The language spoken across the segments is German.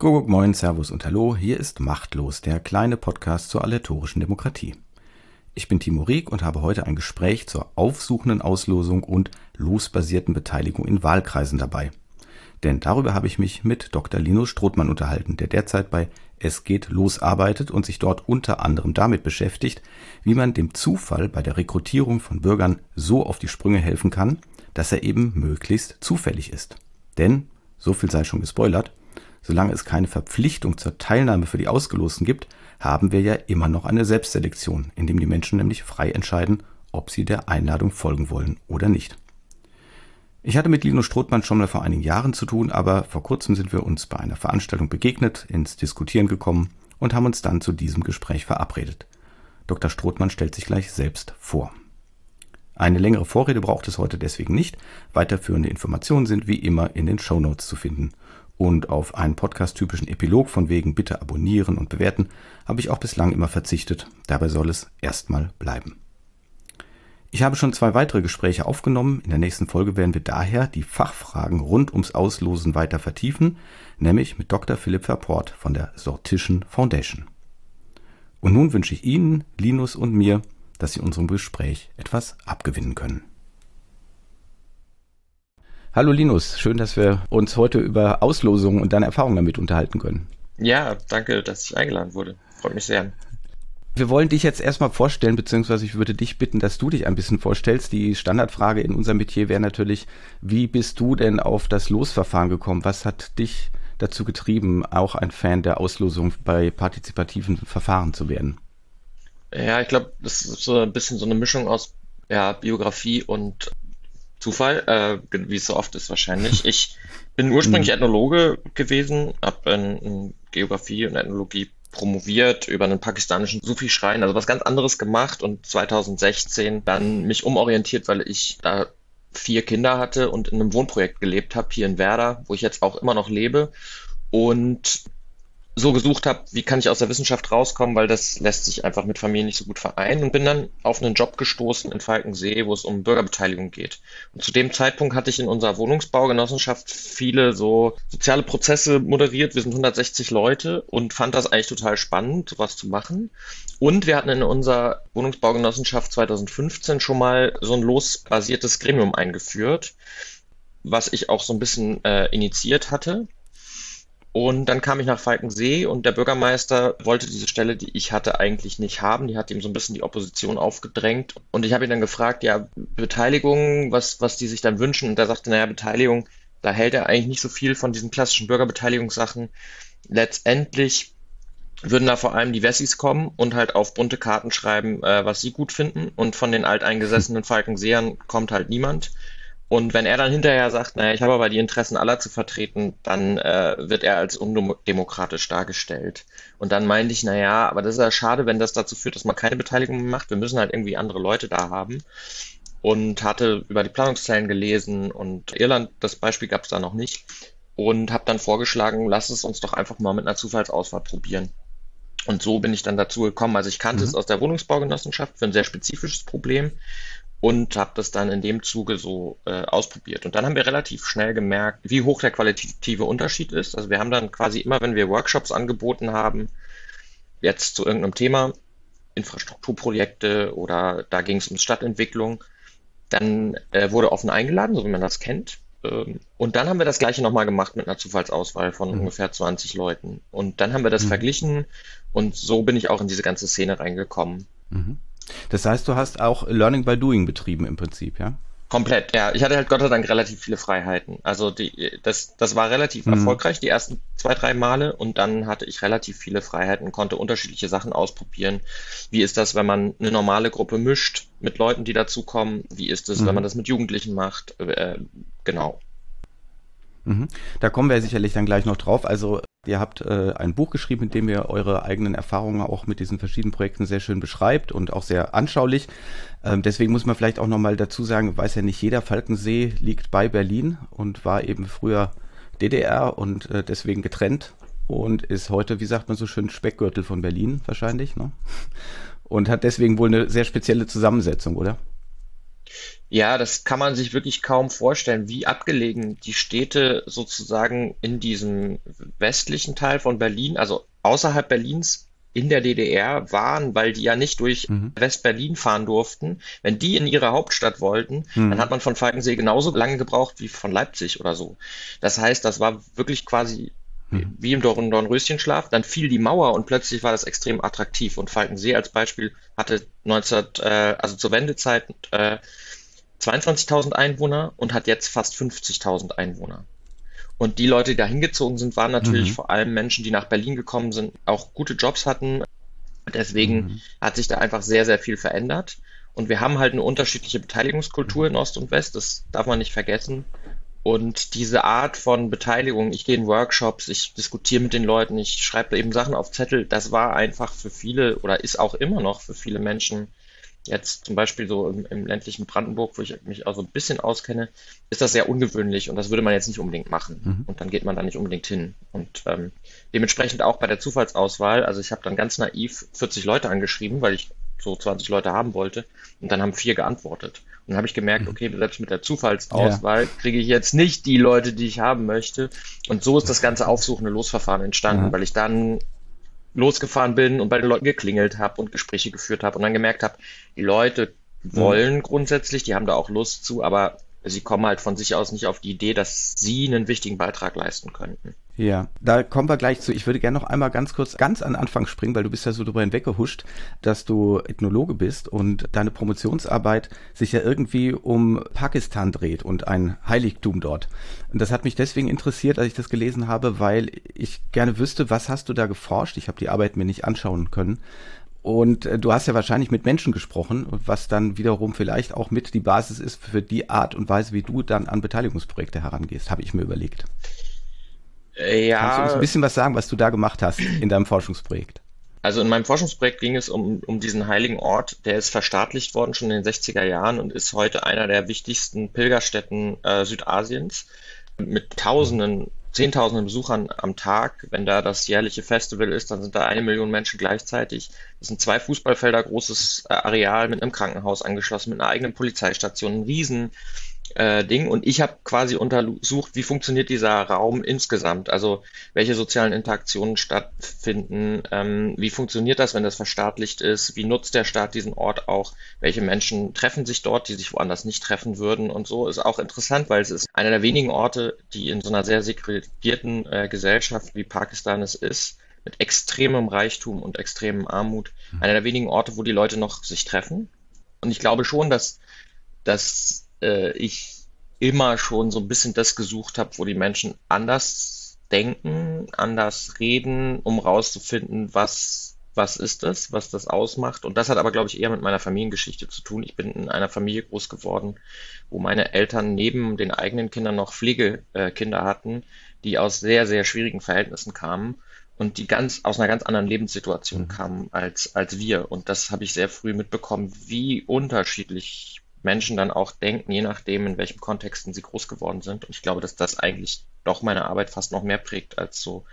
Kuckuck, moin, Servus und Hallo, hier ist Machtlos, der kleine Podcast zur aleatorischen Demokratie. Ich bin Timo Rieck und habe heute ein Gespräch zur aufsuchenden Auslosung und losbasierten Beteiligung in Wahlkreisen dabei. Denn darüber habe ich mich mit Dr. Linus Strothmann unterhalten, der derzeit bei Es geht los arbeitet und sich dort unter anderem damit beschäftigt, wie man dem Zufall bei der Rekrutierung von Bürgern so auf die Sprünge helfen kann, dass er eben möglichst zufällig ist. Denn, so viel sei schon gespoilert, Solange es keine Verpflichtung zur Teilnahme für die Ausgelosten gibt, haben wir ja immer noch eine Selbstselektion, in dem die Menschen nämlich frei entscheiden, ob sie der Einladung folgen wollen oder nicht. Ich hatte mit Linus Strothmann schon mal vor einigen Jahren zu tun, aber vor kurzem sind wir uns bei einer Veranstaltung begegnet, ins Diskutieren gekommen und haben uns dann zu diesem Gespräch verabredet. Dr. Strothmann stellt sich gleich selbst vor. Eine längere Vorrede braucht es heute deswegen nicht. Weiterführende Informationen sind wie immer in den Show Notes zu finden. Und auf einen podcast-typischen Epilog von wegen bitte abonnieren und bewerten habe ich auch bislang immer verzichtet. Dabei soll es erstmal bleiben. Ich habe schon zwei weitere Gespräche aufgenommen. In der nächsten Folge werden wir daher die Fachfragen rund ums Auslosen weiter vertiefen, nämlich mit Dr. Philipp Verport von der Sortischen Foundation. Und nun wünsche ich Ihnen, Linus und mir, dass Sie unserem Gespräch etwas abgewinnen können. Hallo Linus, schön, dass wir uns heute über Auslosungen und deine Erfahrungen damit unterhalten können. Ja, danke, dass ich eingeladen wurde. Freut mich sehr. Wir wollen dich jetzt erstmal vorstellen, beziehungsweise ich würde dich bitten, dass du dich ein bisschen vorstellst. Die Standardfrage in unserem Metier wäre natürlich, wie bist du denn auf das Losverfahren gekommen? Was hat dich dazu getrieben, auch ein Fan der Auslosung bei partizipativen Verfahren zu werden? Ja, ich glaube, das ist so ein bisschen so eine Mischung aus ja, Biografie und Zufall, äh, wie es so oft ist wahrscheinlich. Ich bin ursprünglich mhm. Ethnologe gewesen, habe in, in, Geografie und Ethnologie promoviert über einen pakistanischen Sufi-Schrein, also was ganz anderes gemacht und 2016 dann mich umorientiert, weil ich da vier Kinder hatte und in einem Wohnprojekt gelebt habe, hier in Werder, wo ich jetzt auch immer noch lebe. Und so gesucht habe, wie kann ich aus der Wissenschaft rauskommen, weil das lässt sich einfach mit Familie nicht so gut vereinen und bin dann auf einen Job gestoßen in Falkensee, wo es um Bürgerbeteiligung geht. Und zu dem Zeitpunkt hatte ich in unserer Wohnungsbaugenossenschaft viele so soziale Prozesse moderiert. Wir sind 160 Leute und fand das eigentlich total spannend, sowas zu machen. Und wir hatten in unserer Wohnungsbaugenossenschaft 2015 schon mal so ein losbasiertes Gremium eingeführt, was ich auch so ein bisschen äh, initiiert hatte. Und dann kam ich nach Falkensee und der Bürgermeister wollte diese Stelle, die ich hatte, eigentlich nicht haben. Die hat ihm so ein bisschen die Opposition aufgedrängt. Und ich habe ihn dann gefragt, ja, Beteiligung, was, was die sich dann wünschen. Und er sagte, naja, Beteiligung, da hält er eigentlich nicht so viel von diesen klassischen Bürgerbeteiligungssachen. Letztendlich würden da vor allem die Wessis kommen und halt auf bunte Karten schreiben, äh, was sie gut finden. Und von den alteingesessenen Falkenseern kommt halt niemand. Und wenn er dann hinterher sagt, naja, ich habe aber die Interessen aller zu vertreten, dann äh, wird er als undemokratisch dargestellt. Und dann meinte ich, naja, aber das ist ja schade, wenn das dazu führt, dass man keine Beteiligung mehr macht. Wir müssen halt irgendwie andere Leute da haben. Und hatte über die Planungszellen gelesen und Irland, das Beispiel gab es da noch nicht. Und habe dann vorgeschlagen, lass es uns doch einfach mal mit einer Zufallsauswahl probieren. Und so bin ich dann dazu gekommen. Also ich kannte mhm. es aus der Wohnungsbaugenossenschaft für ein sehr spezifisches Problem und habe das dann in dem Zuge so äh, ausprobiert. Und dann haben wir relativ schnell gemerkt, wie hoch der qualitative Unterschied ist. Also wir haben dann quasi immer, wenn wir Workshops angeboten haben, jetzt zu irgendeinem Thema, Infrastrukturprojekte oder da ging es um Stadtentwicklung, dann äh, wurde offen eingeladen, so wie man das kennt. Ähm, und dann haben wir das gleiche nochmal gemacht mit einer Zufallsauswahl von mhm. ungefähr 20 Leuten. Und dann haben wir das mhm. verglichen und so bin ich auch in diese ganze Szene reingekommen. Mhm. Das heißt, du hast auch Learning by Doing betrieben im Prinzip, ja? Komplett, ja. Ich hatte halt Gott sei Dank relativ viele Freiheiten. Also die, das, das war relativ mhm. erfolgreich, die ersten zwei, drei Male. Und dann hatte ich relativ viele Freiheiten, konnte unterschiedliche Sachen ausprobieren. Wie ist das, wenn man eine normale Gruppe mischt mit Leuten, die dazukommen? Wie ist es, mhm. wenn man das mit Jugendlichen macht? Äh, genau. Mhm. Da kommen wir sicherlich dann gleich noch drauf. Also Ihr habt äh, ein Buch geschrieben, in dem ihr eure eigenen Erfahrungen auch mit diesen verschiedenen Projekten sehr schön beschreibt und auch sehr anschaulich. Ähm, deswegen muss man vielleicht auch nochmal dazu sagen, weiß ja nicht jeder, Falkensee liegt bei Berlin und war eben früher DDR und äh, deswegen getrennt und ist heute, wie sagt man so schön, Speckgürtel von Berlin wahrscheinlich. Ne? Und hat deswegen wohl eine sehr spezielle Zusammensetzung, oder? Ja, das kann man sich wirklich kaum vorstellen, wie abgelegen die Städte sozusagen in diesem westlichen Teil von Berlin, also außerhalb Berlins, in der DDR waren, weil die ja nicht durch mhm. West-Berlin fahren durften. Wenn die in ihre Hauptstadt wollten, mhm. dann hat man von Falkensee genauso lange gebraucht wie von Leipzig oder so. Das heißt, das war wirklich quasi mhm. wie im Dorn Dornröschenschlaf. Dann fiel die Mauer und plötzlich war das extrem attraktiv. Und Falkensee als Beispiel hatte 19, äh, also zur Wendezeit äh, 22.000 Einwohner und hat jetzt fast 50.000 Einwohner. Und die Leute, die da hingezogen sind, waren natürlich mhm. vor allem Menschen, die nach Berlin gekommen sind, auch gute Jobs hatten. Deswegen mhm. hat sich da einfach sehr, sehr viel verändert. Und wir haben halt eine unterschiedliche Beteiligungskultur in Ost und West, das darf man nicht vergessen. Und diese Art von Beteiligung, ich gehe in Workshops, ich diskutiere mit den Leuten, ich schreibe eben Sachen auf Zettel, das war einfach für viele oder ist auch immer noch für viele Menschen Jetzt zum Beispiel so im, im, ländlichen Brandenburg, wo ich mich auch so ein bisschen auskenne, ist das sehr ungewöhnlich und das würde man jetzt nicht unbedingt machen. Mhm. Und dann geht man da nicht unbedingt hin. Und ähm, dementsprechend auch bei der Zufallsauswahl, also ich habe dann ganz naiv 40 Leute angeschrieben, weil ich so 20 Leute haben wollte und dann haben vier geantwortet. Dann habe ich gemerkt, mhm. okay, selbst mit der Zufallsauswahl ja. kriege ich jetzt nicht die Leute, die ich haben möchte. Und so ist das ganze aufsuchende Losverfahren entstanden, ja. weil ich dann losgefahren bin und bei den Leuten geklingelt habe und Gespräche geführt habe und dann gemerkt habe, die Leute wollen mhm. grundsätzlich, die haben da auch Lust zu, aber sie kommen halt von sich aus nicht auf die Idee, dass sie einen wichtigen Beitrag leisten könnten. Ja, da kommen wir gleich zu. Ich würde gerne noch einmal ganz kurz ganz an Anfang springen, weil du bist ja so drüber hinweggehuscht, dass du Ethnologe bist und deine Promotionsarbeit sich ja irgendwie um Pakistan dreht und ein Heiligtum dort. Und das hat mich deswegen interessiert, als ich das gelesen habe, weil ich gerne wüsste, was hast du da geforscht? Ich habe die Arbeit mir nicht anschauen können. Und äh, du hast ja wahrscheinlich mit Menschen gesprochen, was dann wiederum vielleicht auch mit die Basis ist für die Art und Weise, wie du dann an Beteiligungsprojekte herangehst, habe ich mir überlegt. Ja. Kannst du uns ein bisschen was sagen, was du da gemacht hast in deinem Forschungsprojekt? Also in meinem Forschungsprojekt ging es um, um diesen heiligen Ort, der ist verstaatlicht worden schon in den 60er Jahren und ist heute einer der wichtigsten Pilgerstätten äh, Südasiens mit Tausenden Zehntausenden Besuchern am Tag. Wenn da das jährliche Festival ist, dann sind da eine Million Menschen gleichzeitig. Das sind zwei Fußballfelder großes äh, Areal mit einem Krankenhaus angeschlossen, mit einer eigenen Polizeistation, ein riesen äh, Ding. Und ich habe quasi untersucht, wie funktioniert dieser Raum insgesamt. Also welche sozialen Interaktionen stattfinden, ähm, wie funktioniert das, wenn das verstaatlicht ist, wie nutzt der Staat diesen Ort auch, welche Menschen treffen sich dort, die sich woanders nicht treffen würden und so. Ist auch interessant, weil es ist einer der wenigen Orte, die in so einer sehr segregierten äh, Gesellschaft wie Pakistan es ist, mit extremem Reichtum und extremem Armut, mhm. einer der wenigen Orte, wo die Leute noch sich treffen. Und ich glaube schon, dass, dass äh, ich immer schon so ein bisschen das gesucht habe, wo die Menschen anders denken, anders reden, um rauszufinden, was, was ist das, was das ausmacht. Und das hat aber, glaube ich, eher mit meiner Familiengeschichte zu tun. Ich bin in einer Familie groß geworden, wo meine Eltern neben den eigenen Kindern noch Pflegekinder hatten, die aus sehr, sehr schwierigen Verhältnissen kamen und die ganz aus einer ganz anderen Lebenssituation mhm. kamen als, als wir. Und das habe ich sehr früh mitbekommen, wie unterschiedlich Menschen dann auch denken, je nachdem, in welchen Kontexten sie groß geworden sind. Und ich glaube, dass das eigentlich doch meine Arbeit fast noch mehr prägt als so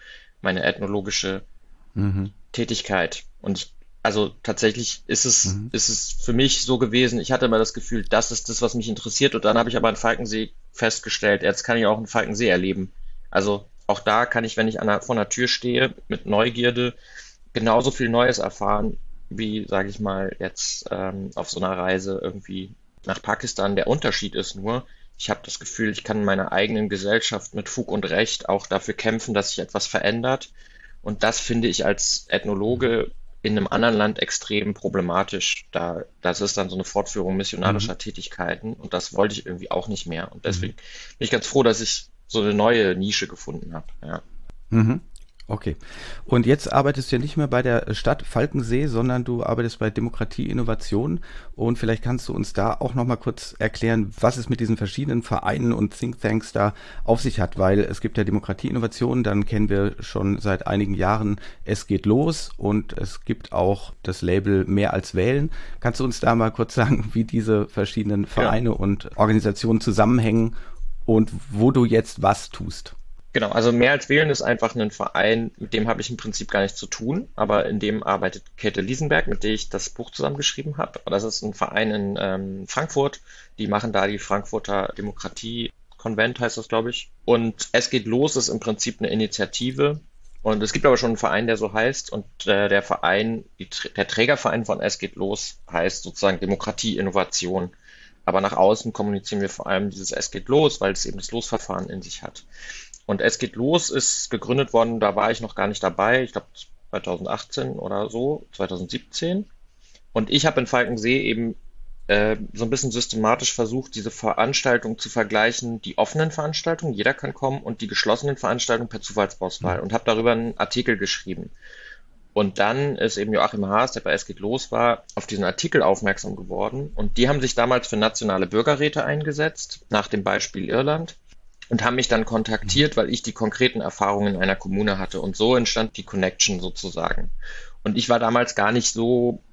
meine ethnologische mhm. Tätigkeit. Und ich, also tatsächlich ist es, mhm. ist es für mich so gewesen, ich hatte immer das Gefühl, das ist das, was mich interessiert. Und dann habe ich aber in Falkensee festgestellt, jetzt kann ich auch in Falkensee erleben. Also auch da kann ich, wenn ich an der, vor einer Tür stehe, mit Neugierde genauso viel Neues erfahren, wie, sage ich mal, jetzt ähm, auf so einer Reise irgendwie nach Pakistan. Der Unterschied ist nur, ich habe das Gefühl, ich kann in meiner eigenen Gesellschaft mit Fug und Recht auch dafür kämpfen, dass sich etwas verändert. Und das finde ich als Ethnologe in einem anderen Land extrem problematisch. Da, das ist dann so eine Fortführung missionarischer mhm. Tätigkeiten und das wollte ich irgendwie auch nicht mehr. Und deswegen mhm. bin ich ganz froh, dass ich so eine neue Nische gefunden habe. Ja. Mhm. Okay. Und jetzt arbeitest du ja nicht mehr bei der Stadt Falkensee, sondern du arbeitest bei Demokratie Innovation. Und vielleicht kannst du uns da auch nochmal kurz erklären, was es mit diesen verschiedenen Vereinen und Thinktanks da auf sich hat, weil es gibt ja Demokratie Innovation, dann kennen wir schon seit einigen Jahren Es geht los und es gibt auch das Label Mehr als wählen. Kannst du uns da mal kurz sagen, wie diese verschiedenen Vereine ja. und Organisationen zusammenhängen und wo du jetzt was tust? Genau, also mehr als wählen ist einfach ein Verein, mit dem habe ich im Prinzip gar nichts zu tun, aber in dem arbeitet Käthe Liesenberg, mit der ich das Buch zusammengeschrieben habe. Das ist ein Verein in ähm, Frankfurt, die machen da die Frankfurter Demokratie Konvent heißt das, glaube ich. Und es geht los ist im Prinzip eine Initiative. Und es gibt aber schon einen Verein, der so heißt. Und äh, der Verein, die, der Trägerverein von Es geht los heißt sozusagen Demokratie, Innovation. Aber nach außen kommunizieren wir vor allem dieses Es geht los, weil es eben das Losverfahren in sich hat. Und Es geht los ist gegründet worden, da war ich noch gar nicht dabei, ich glaube 2018 oder so, 2017. Und ich habe in Falkensee eben äh, so ein bisschen systematisch versucht, diese Veranstaltung zu vergleichen, die offenen Veranstaltungen, jeder kann kommen, und die geschlossenen Veranstaltungen per Zufallsauswahl und habe darüber einen Artikel geschrieben. Und dann ist eben Joachim Haas, der bei Es geht los war, auf diesen Artikel aufmerksam geworden. Und die haben sich damals für nationale Bürgerräte eingesetzt, nach dem Beispiel Irland, und haben mich dann kontaktiert, weil ich die konkreten Erfahrungen in einer Kommune hatte. Und so entstand die Connection sozusagen. Und ich war damals gar nicht so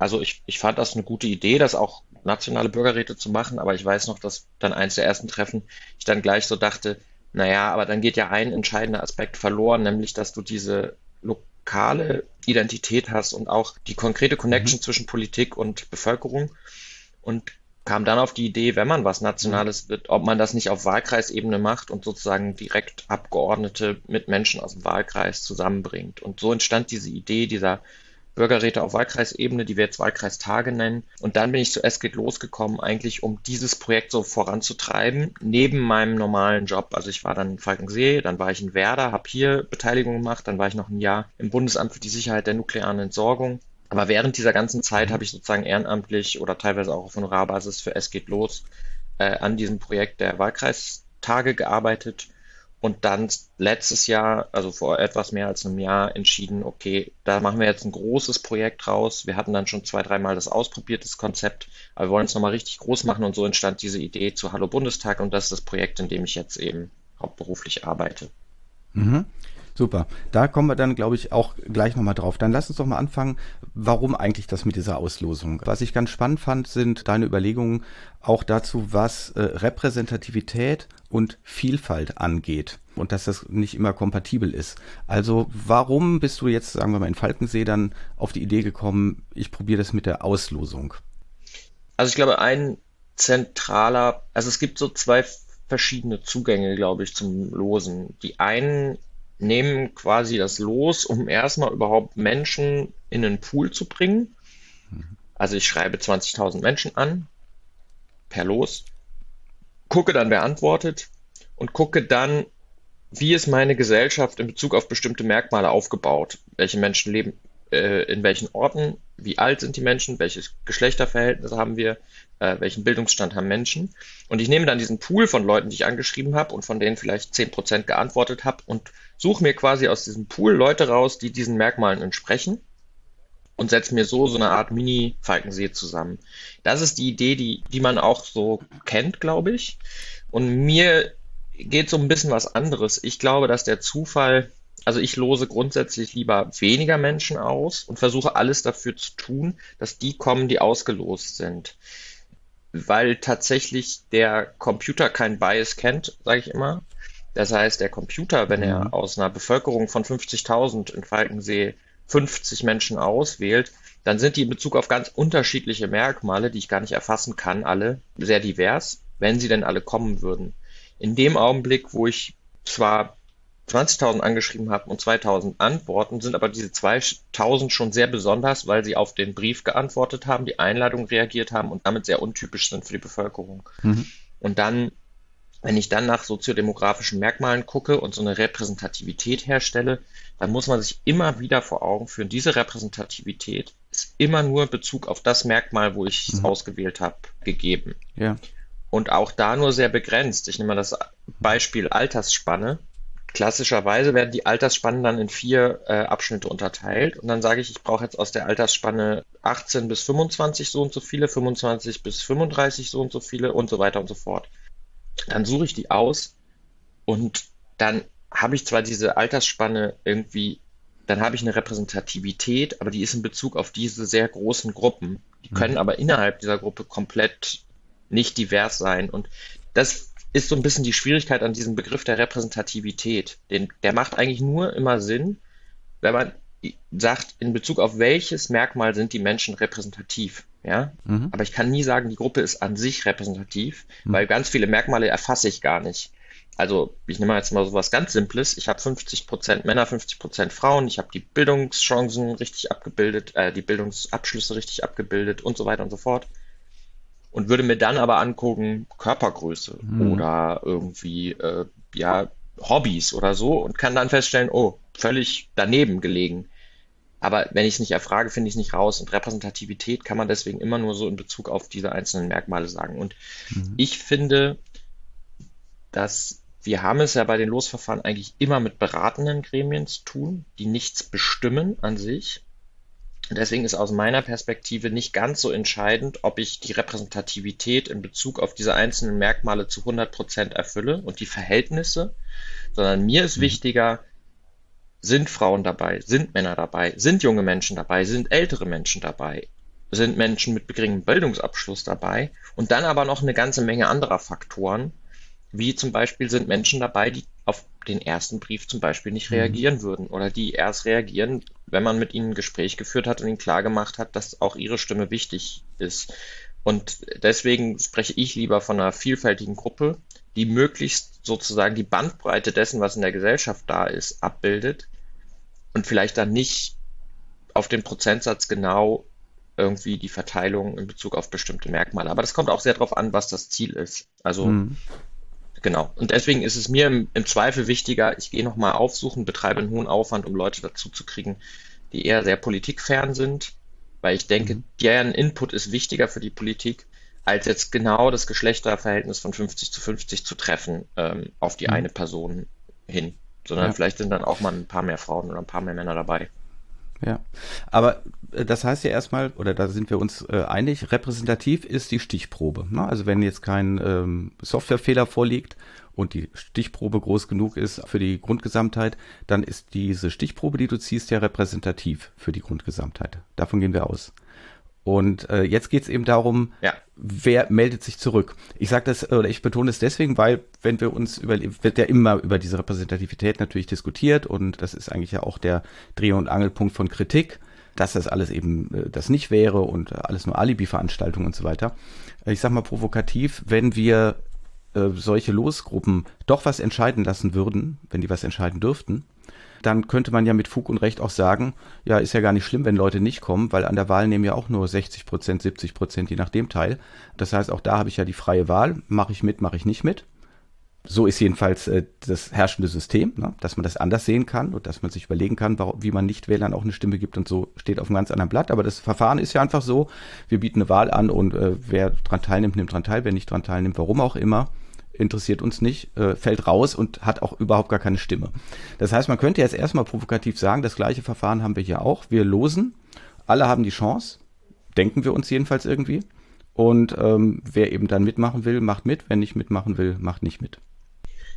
also ich, ich fand das eine gute Idee, das auch nationale Bürgerräte zu machen, aber ich weiß noch, dass dann eins der ersten Treffen ich dann gleich so dachte, naja, aber dann geht ja ein entscheidender Aspekt verloren, nämlich dass du diese lokale Identität hast und auch die konkrete Connection mhm. zwischen Politik und Bevölkerung und kam dann auf die Idee, wenn man was Nationales wird, ob man das nicht auf Wahlkreisebene macht und sozusagen direkt Abgeordnete mit Menschen aus dem Wahlkreis zusammenbringt. Und so entstand diese Idee dieser Bürgerräte auf Wahlkreisebene, die wir jetzt Wahlkreistage nennen. Und dann bin ich zu Es geht losgekommen, eigentlich um dieses Projekt so voranzutreiben, neben meinem normalen Job. Also ich war dann in Falkensee, dann war ich in Werder, habe hier Beteiligung gemacht, dann war ich noch ein Jahr im Bundesamt für die Sicherheit der nuklearen Entsorgung. Aber während dieser ganzen Zeit habe ich sozusagen ehrenamtlich oder teilweise auch auf Honorarbasis für Es geht los äh, an diesem Projekt der Wahlkreistage gearbeitet und dann letztes Jahr, also vor etwas mehr als einem Jahr, entschieden, okay, da machen wir jetzt ein großes Projekt raus. Wir hatten dann schon zwei, dreimal das ausprobiert, das Konzept, aber wir wollen es nochmal richtig groß machen und so entstand diese Idee zu Hallo Bundestag und das ist das Projekt, in dem ich jetzt eben hauptberuflich arbeite. Mhm. Super. Da kommen wir dann, glaube ich, auch gleich nochmal drauf. Dann lass uns doch mal anfangen, warum eigentlich das mit dieser Auslosung. Was ich ganz spannend fand, sind deine Überlegungen auch dazu, was äh, Repräsentativität und Vielfalt angeht und dass das nicht immer kompatibel ist. Also warum bist du jetzt, sagen wir mal, in Falkensee dann auf die Idee gekommen, ich probiere das mit der Auslosung? Also ich glaube, ein zentraler, also es gibt so zwei verschiedene Zugänge, glaube ich, zum Losen. Die einen nehmen quasi das Los, um erstmal überhaupt Menschen in einen Pool zu bringen. Also ich schreibe 20.000 Menschen an per Los, gucke dann, wer antwortet und gucke dann, wie ist meine Gesellschaft in Bezug auf bestimmte Merkmale aufgebaut? Welche Menschen leben äh, in welchen Orten? Wie alt sind die Menschen? Welches Geschlechterverhältnis haben wir? Äh, welchen Bildungsstand haben Menschen? Und ich nehme dann diesen Pool von Leuten, die ich angeschrieben habe und von denen vielleicht 10% geantwortet habe und suche mir quasi aus diesem Pool Leute raus, die diesen Merkmalen entsprechen und setze mir so so eine Art Mini-Falkensee zusammen. Das ist die Idee, die, die man auch so kennt, glaube ich. Und mir geht so ein bisschen was anderes. Ich glaube, dass der Zufall, also ich lose grundsätzlich lieber weniger Menschen aus und versuche alles dafür zu tun, dass die kommen, die ausgelost sind. Weil tatsächlich der Computer kein Bias kennt, sage ich immer. Das heißt, der Computer, wenn er mhm. aus einer Bevölkerung von 50.000 in Falkensee 50 Menschen auswählt, dann sind die in Bezug auf ganz unterschiedliche Merkmale, die ich gar nicht erfassen kann, alle sehr divers, wenn sie denn alle kommen würden in dem Augenblick, wo ich zwar 20.000 angeschrieben habe und 2.000 Antworten, sind aber diese 2.000 schon sehr besonders, weil sie auf den Brief geantwortet haben, die Einladung reagiert haben und damit sehr untypisch sind für die Bevölkerung. Mhm. Und dann, wenn ich dann nach soziodemografischen Merkmalen gucke und so eine Repräsentativität herstelle, dann muss man sich immer wieder vor Augen führen, diese Repräsentativität ist immer nur Bezug auf das Merkmal, wo ich es mhm. ausgewählt habe, gegeben. Ja und auch da nur sehr begrenzt. Ich nehme mal das Beispiel Altersspanne. Klassischerweise werden die Altersspannen dann in vier äh, Abschnitte unterteilt und dann sage ich, ich brauche jetzt aus der Altersspanne 18 bis 25 so und so viele, 25 bis 35 so und so viele und so weiter und so fort. Dann suche ich die aus und dann habe ich zwar diese Altersspanne irgendwie, dann habe ich eine Repräsentativität, aber die ist in Bezug auf diese sehr großen Gruppen. Die können mhm. aber innerhalb dieser Gruppe komplett nicht divers sein. Und das ist so ein bisschen die Schwierigkeit an diesem Begriff der Repräsentativität. Den, der macht eigentlich nur immer Sinn, wenn man sagt, in Bezug auf welches Merkmal sind die Menschen repräsentativ. Ja, mhm. aber ich kann nie sagen, die Gruppe ist an sich repräsentativ, mhm. weil ganz viele Merkmale erfasse ich gar nicht. Also, ich nehme jetzt mal so was ganz Simples. Ich habe 50% Männer, 50% Frauen. Ich habe die Bildungschancen richtig abgebildet, äh, die Bildungsabschlüsse richtig abgebildet und so weiter und so fort. Und würde mir dann aber angucken, Körpergröße mhm. oder irgendwie, äh, ja, Hobbys oder so und kann dann feststellen, oh, völlig daneben gelegen. Aber wenn ich es nicht erfrage, finde ich es nicht raus. Und Repräsentativität kann man deswegen immer nur so in Bezug auf diese einzelnen Merkmale sagen. Und mhm. ich finde, dass wir haben es ja bei den Losverfahren eigentlich immer mit beratenden Gremien zu tun, die nichts bestimmen an sich. Deswegen ist aus meiner Perspektive nicht ganz so entscheidend, ob ich die Repräsentativität in Bezug auf diese einzelnen Merkmale zu 100 Prozent erfülle und die Verhältnisse, sondern mir ist mhm. wichtiger, sind Frauen dabei, sind Männer dabei, sind junge Menschen dabei, sind ältere Menschen dabei, sind Menschen mit geringem Bildungsabschluss dabei und dann aber noch eine ganze Menge anderer Faktoren, wie zum Beispiel sind Menschen dabei, die auf den ersten Brief zum Beispiel nicht mhm. reagieren würden oder die erst reagieren, wenn man mit ihnen ein Gespräch geführt hat und ihnen klargemacht hat, dass auch ihre Stimme wichtig ist. Und deswegen spreche ich lieber von einer vielfältigen Gruppe, die möglichst sozusagen die Bandbreite dessen, was in der Gesellschaft da ist, abbildet und vielleicht dann nicht auf den Prozentsatz genau irgendwie die Verteilung in Bezug auf bestimmte Merkmale. Aber das kommt auch sehr darauf an, was das Ziel ist. Also mhm. Genau. Und deswegen ist es mir im, im Zweifel wichtiger, ich gehe nochmal aufsuchen, betreibe einen hohen Aufwand, um Leute dazu zu kriegen, die eher sehr politikfern sind, weil ich denke, mhm. deren Input ist wichtiger für die Politik, als jetzt genau das Geschlechterverhältnis von 50 zu 50 zu treffen ähm, auf die mhm. eine Person hin, sondern ja. vielleicht sind dann auch mal ein paar mehr Frauen oder ein paar mehr Männer dabei. Ja, aber äh, das heißt ja erstmal, oder da sind wir uns äh, einig, repräsentativ ist die Stichprobe. Ne? Also wenn jetzt kein ähm, Softwarefehler vorliegt und die Stichprobe groß genug ist für die Grundgesamtheit, dann ist diese Stichprobe, die du ziehst, ja repräsentativ für die Grundgesamtheit. Davon gehen wir aus. Und äh, jetzt geht es eben darum, ja. wer meldet sich zurück. Ich sage das oder ich betone es deswegen, weil wenn wir uns über wird ja immer über diese Repräsentativität natürlich diskutiert und das ist eigentlich ja auch der Dreh- und Angelpunkt von Kritik, dass das alles eben äh, das nicht wäre und alles nur Alibi-Veranstaltungen und so weiter. Ich sag mal provokativ, wenn wir äh, solche Losgruppen doch was entscheiden lassen würden, wenn die was entscheiden dürften, dann könnte man ja mit Fug und Recht auch sagen, ja, ist ja gar nicht schlimm, wenn Leute nicht kommen, weil an der Wahl nehmen ja auch nur 60 Prozent, 70 Prozent, je nach dem teil. Das heißt, auch da habe ich ja die freie Wahl, mache ich mit, mache ich nicht mit. So ist jedenfalls äh, das herrschende System, ne? dass man das anders sehen kann und dass man sich überlegen kann, wie man Nichtwählern auch eine Stimme gibt und so steht auf einem ganz anderen Blatt. Aber das Verfahren ist ja einfach so, wir bieten eine Wahl an und äh, wer dran teilnimmt, nimmt dran teil, wer nicht dran teilnimmt, warum auch immer interessiert uns nicht, äh, fällt raus und hat auch überhaupt gar keine Stimme. Das heißt, man könnte jetzt erstmal provokativ sagen, das gleiche Verfahren haben wir hier auch. Wir losen, alle haben die Chance, denken wir uns jedenfalls irgendwie. Und ähm, wer eben dann mitmachen will, macht mit. Wer nicht mitmachen will, macht nicht mit.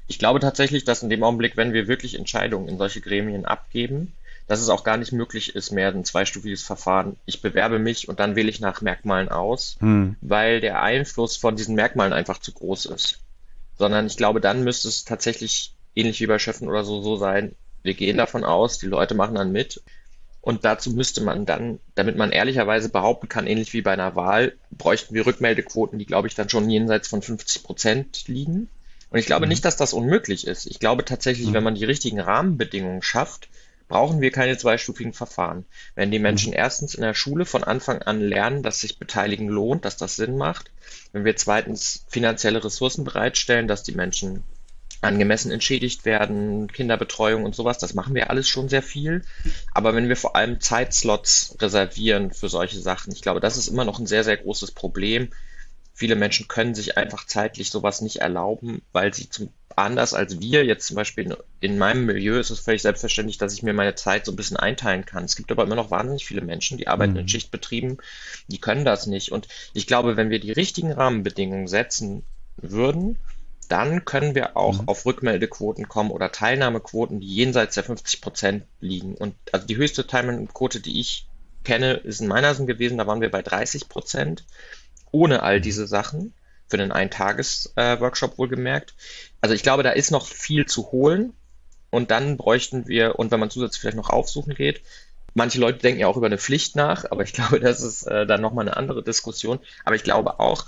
Ich glaube tatsächlich, dass in dem Augenblick, wenn wir wirklich Entscheidungen in solche Gremien abgeben, dass es auch gar nicht möglich ist, mehr ein zweistufiges Verfahren. Ich bewerbe mich und dann wähle ich nach Merkmalen aus, hm. weil der Einfluss von diesen Merkmalen einfach zu groß ist sondern ich glaube, dann müsste es tatsächlich ähnlich wie bei Schöffen oder so so sein. Wir gehen davon aus, die Leute machen dann mit. Und dazu müsste man dann, damit man ehrlicherweise behaupten kann, ähnlich wie bei einer Wahl, bräuchten wir Rückmeldequoten, die, glaube ich, dann schon jenseits von 50 Prozent liegen. Und ich glaube mhm. nicht, dass das unmöglich ist. Ich glaube tatsächlich, mhm. wenn man die richtigen Rahmenbedingungen schafft, brauchen wir keine zweistufigen Verfahren. Wenn die Menschen mhm. erstens in der Schule von Anfang an lernen, dass sich Beteiligen lohnt, dass das Sinn macht, wenn wir zweitens finanzielle Ressourcen bereitstellen, dass die Menschen angemessen entschädigt werden, Kinderbetreuung und sowas, das machen wir alles schon sehr viel. Aber wenn wir vor allem Zeitslots reservieren für solche Sachen, ich glaube, das ist immer noch ein sehr, sehr großes Problem. Viele Menschen können sich einfach zeitlich sowas nicht erlauben, weil sie zum anders als wir, jetzt zum Beispiel in meinem Milieu ist es völlig selbstverständlich, dass ich mir meine Zeit so ein bisschen einteilen kann. Es gibt aber immer noch wahnsinnig viele Menschen, die arbeiten mhm. in Schichtbetrieben, die können das nicht. Und ich glaube, wenn wir die richtigen Rahmenbedingungen setzen würden, dann können wir auch mhm. auf Rückmeldequoten kommen oder Teilnahmequoten, die jenseits der 50 Prozent liegen. Und also die höchste Teilnahmequote, die ich kenne, ist in meiner Sinn gewesen, da waren wir bei 30 Prozent ohne all mhm. diese Sachen. Für einen Eintages-Workshop wohlgemerkt. Also ich glaube, da ist noch viel zu holen. Und dann bräuchten wir, und wenn man zusätzlich vielleicht noch aufsuchen geht, manche Leute denken ja auch über eine Pflicht nach, aber ich glaube, das ist äh, dann nochmal eine andere Diskussion. Aber ich glaube auch,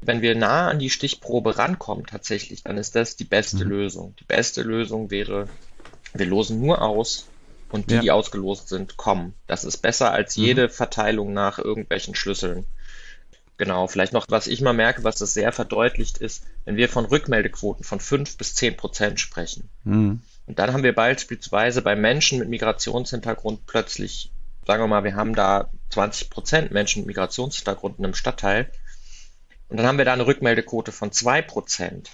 wenn wir nah an die Stichprobe rankommen tatsächlich, dann ist das die beste mhm. Lösung. Die beste Lösung wäre, wir losen nur aus und die, ja. die ausgelost sind, kommen. Das ist besser als mhm. jede Verteilung nach irgendwelchen Schlüsseln. Genau, vielleicht noch, was ich mal merke, was das sehr verdeutlicht ist, wenn wir von Rückmeldequoten von fünf bis zehn Prozent sprechen. Mhm. Und dann haben wir beispielsweise bei Menschen mit Migrationshintergrund plötzlich, sagen wir mal, wir haben da 20 Prozent Menschen mit Migrationshintergrund in einem Stadtteil. Und dann haben wir da eine Rückmeldequote von zwei Prozent.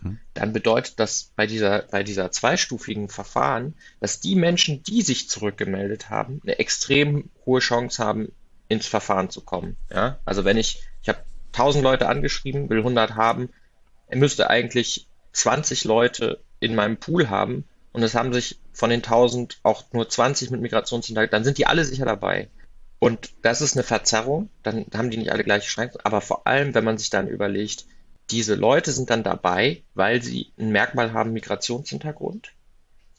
Mhm. Dann bedeutet das bei dieser, bei dieser zweistufigen Verfahren, dass die Menschen, die sich zurückgemeldet haben, eine extrem hohe Chance haben, ins Verfahren zu kommen. Ja? Also wenn ich, ich habe 1000 Leute angeschrieben, will 100 haben, müsste eigentlich 20 Leute in meinem Pool haben und es haben sich von den 1000 auch nur 20 mit Migrationshintergrund, dann sind die alle sicher dabei. Und das ist eine Verzerrung, dann haben die nicht alle gleiche Chancen, aber vor allem, wenn man sich dann überlegt, diese Leute sind dann dabei, weil sie ein Merkmal haben Migrationshintergrund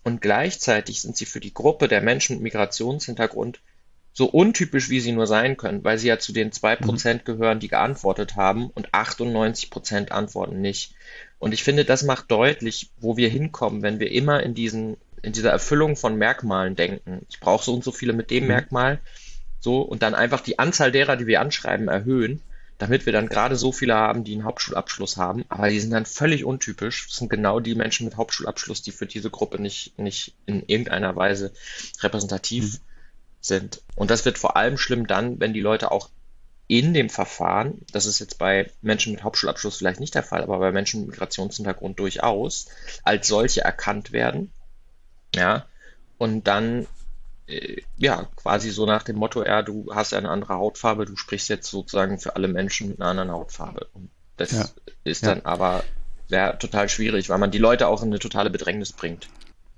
und gleichzeitig sind sie für die Gruppe der Menschen mit Migrationshintergrund so untypisch, wie sie nur sein können, weil sie ja zu den zwei mhm. Prozent gehören, die geantwortet haben und 98 Prozent antworten nicht. Und ich finde, das macht deutlich, wo wir hinkommen, wenn wir immer in diesen, in dieser Erfüllung von Merkmalen denken. Ich brauche so und so viele mit dem mhm. Merkmal, so, und dann einfach die Anzahl derer, die wir anschreiben, erhöhen, damit wir dann gerade so viele haben, die einen Hauptschulabschluss haben. Aber die sind dann völlig untypisch. Das sind genau die Menschen mit Hauptschulabschluss, die für diese Gruppe nicht, nicht in irgendeiner Weise repräsentativ mhm sind. Und das wird vor allem schlimm dann, wenn die Leute auch in dem Verfahren, das ist jetzt bei Menschen mit Hauptschulabschluss vielleicht nicht der Fall, aber bei Menschen mit Migrationshintergrund durchaus, als solche erkannt werden. Ja, und dann, äh, ja, quasi so nach dem Motto, ja, du hast eine andere Hautfarbe, du sprichst jetzt sozusagen für alle Menschen mit einer anderen Hautfarbe. Und das ja. ist dann ja. aber sehr, total schwierig, weil man die Leute auch in eine totale Bedrängnis bringt.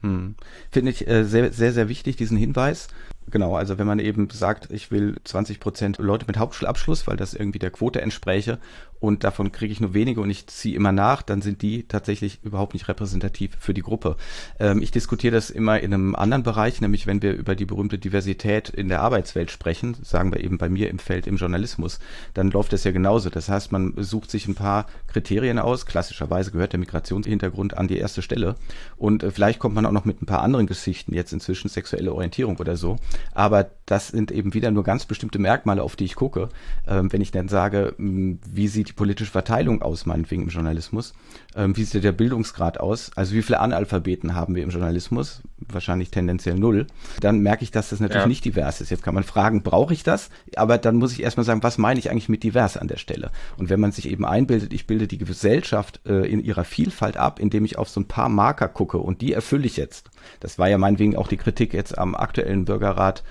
Hm. Finde ich äh, sehr, sehr, sehr wichtig, diesen Hinweis. Genau, also wenn man eben sagt, ich will 20 Prozent Leute mit Hauptschulabschluss, weil das irgendwie der Quote entspräche und davon kriege ich nur wenige und ich ziehe immer nach, dann sind die tatsächlich überhaupt nicht repräsentativ für die Gruppe. Ähm, ich diskutiere das immer in einem anderen Bereich, nämlich wenn wir über die berühmte Diversität in der Arbeitswelt sprechen, sagen wir eben bei mir im Feld im Journalismus, dann läuft das ja genauso. Das heißt, man sucht sich ein paar Kriterien aus. Klassischerweise gehört der Migrationshintergrund an die erste Stelle und äh, vielleicht kommt man auch noch mit ein paar anderen Geschichten, jetzt inzwischen sexuelle Orientierung oder so. Aber das sind eben wieder nur ganz bestimmte Merkmale, auf die ich gucke. Ähm, wenn ich dann sage, wie sieht die politische Verteilung aus, meinetwegen im Journalismus? Ähm, wie sieht der Bildungsgrad aus? Also wie viele Analphabeten haben wir im Journalismus? Wahrscheinlich tendenziell null. Dann merke ich, dass das natürlich ja. nicht divers ist. Jetzt kann man fragen, brauche ich das? Aber dann muss ich erstmal sagen, was meine ich eigentlich mit divers an der Stelle? Und wenn man sich eben einbildet, ich bilde die Gesellschaft äh, in ihrer Vielfalt ab, indem ich auf so ein paar Marker gucke und die erfülle ich jetzt. Das war ja meinetwegen auch die Kritik jetzt am aktuellen Bürgerrat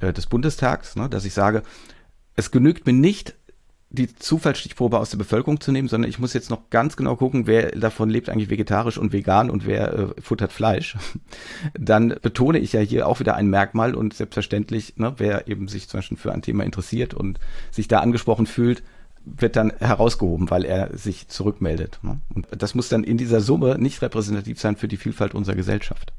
äh, des Bundestags, ne, dass ich sage, es genügt mir nicht, die Zufallsstichprobe aus der Bevölkerung zu nehmen, sondern ich muss jetzt noch ganz genau gucken, wer davon lebt eigentlich vegetarisch und vegan und wer äh, futtert Fleisch. Dann betone ich ja hier auch wieder ein Merkmal und selbstverständlich, ne, wer eben sich zum Beispiel für ein Thema interessiert und sich da angesprochen fühlt, wird dann herausgehoben, weil er sich zurückmeldet. Ne? Und das muss dann in dieser Summe nicht repräsentativ sein für die Vielfalt unserer Gesellschaft.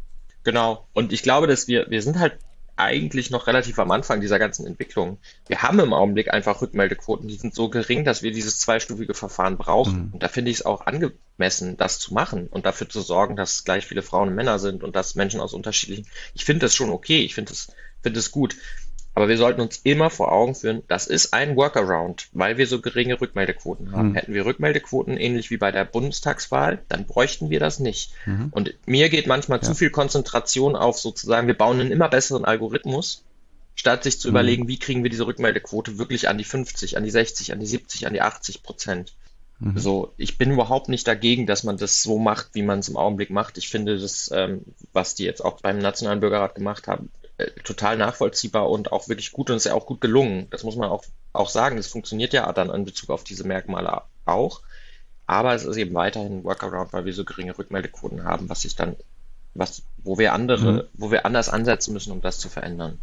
Genau. Und ich glaube, dass wir, wir sind halt eigentlich noch relativ am Anfang dieser ganzen Entwicklung. Wir haben im Augenblick einfach Rückmeldequoten, die sind so gering, dass wir dieses zweistufige Verfahren brauchen. Mhm. Und da finde ich es auch angemessen, das zu machen und dafür zu sorgen, dass gleich viele Frauen und Männer sind und dass Menschen aus unterschiedlichen. Ich finde das schon okay, ich finde es finde es gut. Aber wir sollten uns immer vor Augen führen, das ist ein Workaround, weil wir so geringe Rückmeldequoten haben. Mhm. Hätten wir Rückmeldequoten ähnlich wie bei der Bundestagswahl, dann bräuchten wir das nicht. Mhm. Und mir geht manchmal ja. zu viel Konzentration auf sozusagen, wir bauen einen immer besseren Algorithmus, statt sich zu mhm. überlegen, wie kriegen wir diese Rückmeldequote wirklich an die 50, an die 60, an die 70, an die 80 Prozent. Mhm. So, ich bin überhaupt nicht dagegen, dass man das so macht, wie man es im Augenblick macht. Ich finde das, ähm, was die jetzt auch beim Nationalen Bürgerrat gemacht haben, total nachvollziehbar und auch wirklich gut und ist ja auch gut gelungen. Das muss man auch, auch sagen. Das funktioniert ja dann in Bezug auf diese Merkmale auch. Aber es ist eben weiterhin ein Workaround, weil wir so geringe Rückmeldequoten haben, was sich dann, was, wo wir andere, mhm. wo wir anders ansetzen müssen, um das zu verändern.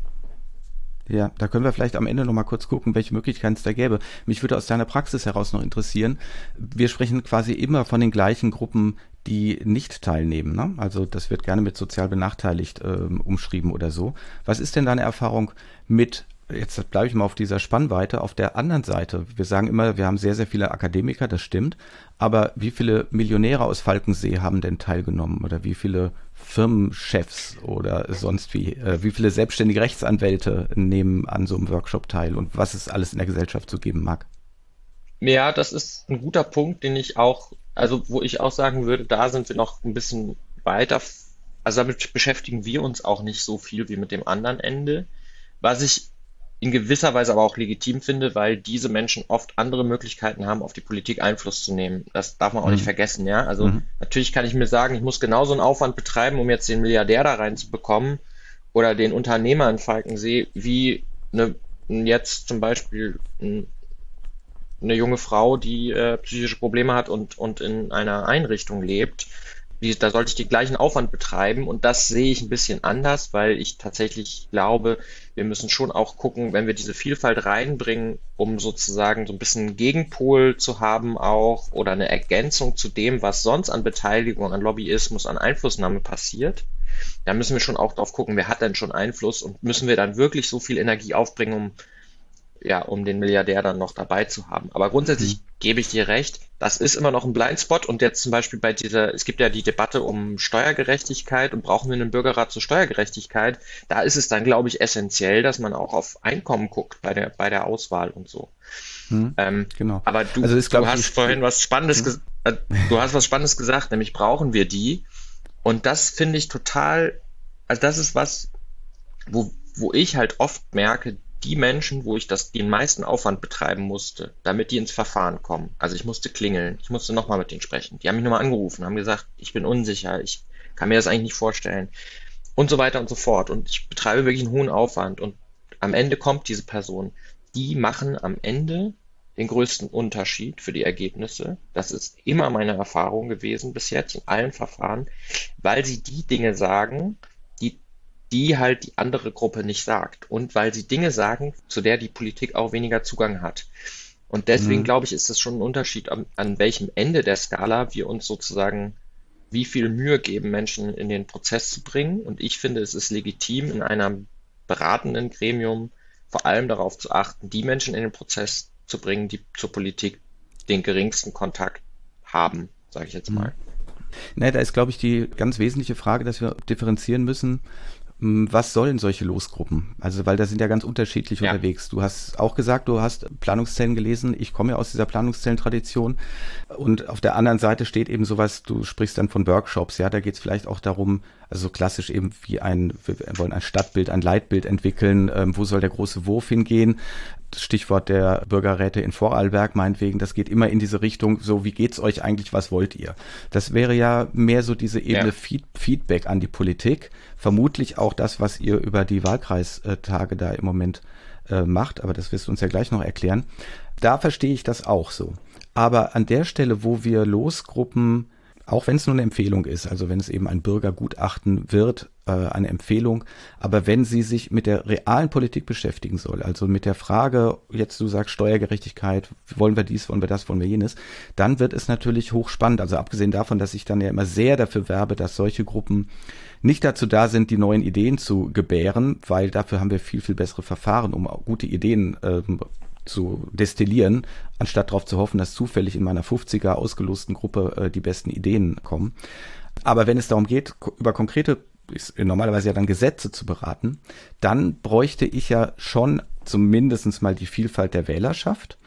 Ja, da können wir vielleicht am Ende noch mal kurz gucken, welche Möglichkeiten es da gäbe. Mich würde aus deiner Praxis heraus noch interessieren. Wir sprechen quasi immer von den gleichen Gruppen, die nicht teilnehmen. Ne? Also das wird gerne mit sozial benachteiligt äh, umschrieben oder so. Was ist denn deine Erfahrung mit jetzt bleibe ich mal auf dieser Spannweite. Auf der anderen Seite, wir sagen immer, wir haben sehr, sehr viele Akademiker, das stimmt. Aber wie viele Millionäre aus Falkensee haben denn teilgenommen? Oder wie viele Firmenchefs oder sonst wie? Äh, wie viele selbstständige Rechtsanwälte nehmen an so einem Workshop teil? Und was es alles in der Gesellschaft so geben mag? Ja, das ist ein guter Punkt, den ich auch, also wo ich auch sagen würde, da sind wir noch ein bisschen weiter. Also damit beschäftigen wir uns auch nicht so viel wie mit dem anderen Ende. Was ich in gewisser Weise aber auch legitim finde, weil diese Menschen oft andere Möglichkeiten haben, auf die Politik Einfluss zu nehmen. Das darf man auch mhm. nicht vergessen, ja. Also mhm. natürlich kann ich mir sagen, ich muss genauso einen Aufwand betreiben, um jetzt den Milliardär da reinzubekommen oder den Unternehmer in Falkensee, wie eine, jetzt zum Beispiel eine junge Frau, die äh, psychische Probleme hat und, und in einer Einrichtung lebt wie, da sollte ich den gleichen Aufwand betreiben und das sehe ich ein bisschen anders, weil ich tatsächlich glaube, wir müssen schon auch gucken, wenn wir diese Vielfalt reinbringen, um sozusagen so ein bisschen Gegenpol zu haben auch oder eine Ergänzung zu dem, was sonst an Beteiligung, an Lobbyismus, an Einflussnahme passiert. Da müssen wir schon auch drauf gucken, wer hat denn schon Einfluss und müssen wir dann wirklich so viel Energie aufbringen, um ja, um den Milliardär dann noch dabei zu haben. Aber grundsätzlich mhm. gebe ich dir recht, das ist immer noch ein Blindspot und jetzt zum Beispiel bei dieser, es gibt ja die Debatte um Steuergerechtigkeit und brauchen wir einen Bürgerrat zur Steuergerechtigkeit, da ist es dann, glaube ich, essentiell, dass man auch auf Einkommen guckt bei der, bei der Auswahl und so. Mhm, ähm, genau. Aber du, also ist, du hast vorhin was Spannendes, mhm. äh, du hast was Spannendes gesagt, nämlich brauchen wir die. Und das finde ich total, also das ist was, wo, wo ich halt oft merke, die Menschen, wo ich das, den meisten Aufwand betreiben musste, damit die ins Verfahren kommen. Also ich musste klingeln, ich musste nochmal mit denen sprechen. Die haben mich nochmal angerufen, haben gesagt, ich bin unsicher, ich kann mir das eigentlich nicht vorstellen. Und so weiter und so fort. Und ich betreibe wirklich einen hohen Aufwand. Und am Ende kommt diese Person. Die machen am Ende den größten Unterschied für die Ergebnisse. Das ist immer meine Erfahrung gewesen bis jetzt in allen Verfahren, weil sie die Dinge sagen, die halt die andere Gruppe nicht sagt. Und weil sie Dinge sagen, zu der die Politik auch weniger Zugang hat. Und deswegen mhm. glaube ich, ist es schon ein Unterschied, an, an welchem Ende der Skala wir uns sozusagen wie viel Mühe geben, Menschen in den Prozess zu bringen. Und ich finde, es ist legitim, in einem beratenden Gremium vor allem darauf zu achten, die Menschen in den Prozess zu bringen, die zur Politik den geringsten Kontakt haben, sage ich jetzt mhm. mal. Ne, da ist, glaube ich, die ganz wesentliche Frage, dass wir differenzieren müssen was sollen solche Losgruppen? Also, weil da sind ja ganz unterschiedlich ja. unterwegs. Du hast auch gesagt, du hast Planungszellen gelesen. Ich komme ja aus dieser Planungszellentradition. Und auf der anderen Seite steht eben sowas, du sprichst dann von Workshops. Ja, da geht es vielleicht auch darum, also klassisch eben wie ein, wir wollen ein Stadtbild, ein Leitbild entwickeln. Ähm, wo soll der große Wurf hingehen? Stichwort der Bürgerräte in Vorarlberg meinetwegen, das geht immer in diese Richtung, so wie geht's euch eigentlich, was wollt ihr? Das wäre ja mehr so diese Ebene ja. Feed Feedback an die Politik, vermutlich auch das, was ihr über die Wahlkreistage da im Moment äh, macht, aber das wirst du uns ja gleich noch erklären. Da verstehe ich das auch so. Aber an der Stelle, wo wir Losgruppen auch wenn es nur eine Empfehlung ist, also wenn es eben ein Bürgergutachten wird, äh, eine Empfehlung, aber wenn sie sich mit der realen Politik beschäftigen soll, also mit der Frage, jetzt du sagst Steuergerechtigkeit, wollen wir dies, wollen wir das, wollen wir jenes, dann wird es natürlich hochspannend. Also abgesehen davon, dass ich dann ja immer sehr dafür werbe, dass solche Gruppen nicht dazu da sind, die neuen Ideen zu gebären, weil dafür haben wir viel, viel bessere Verfahren, um gute Ideen ähm, zu destillieren, anstatt darauf zu hoffen, dass zufällig in meiner 50er ausgelosten Gruppe äh, die besten Ideen kommen. Aber wenn es darum geht, über konkrete, ist normalerweise ja dann Gesetze zu beraten, dann bräuchte ich ja schon zumindestens mal die Vielfalt der Wählerschaft.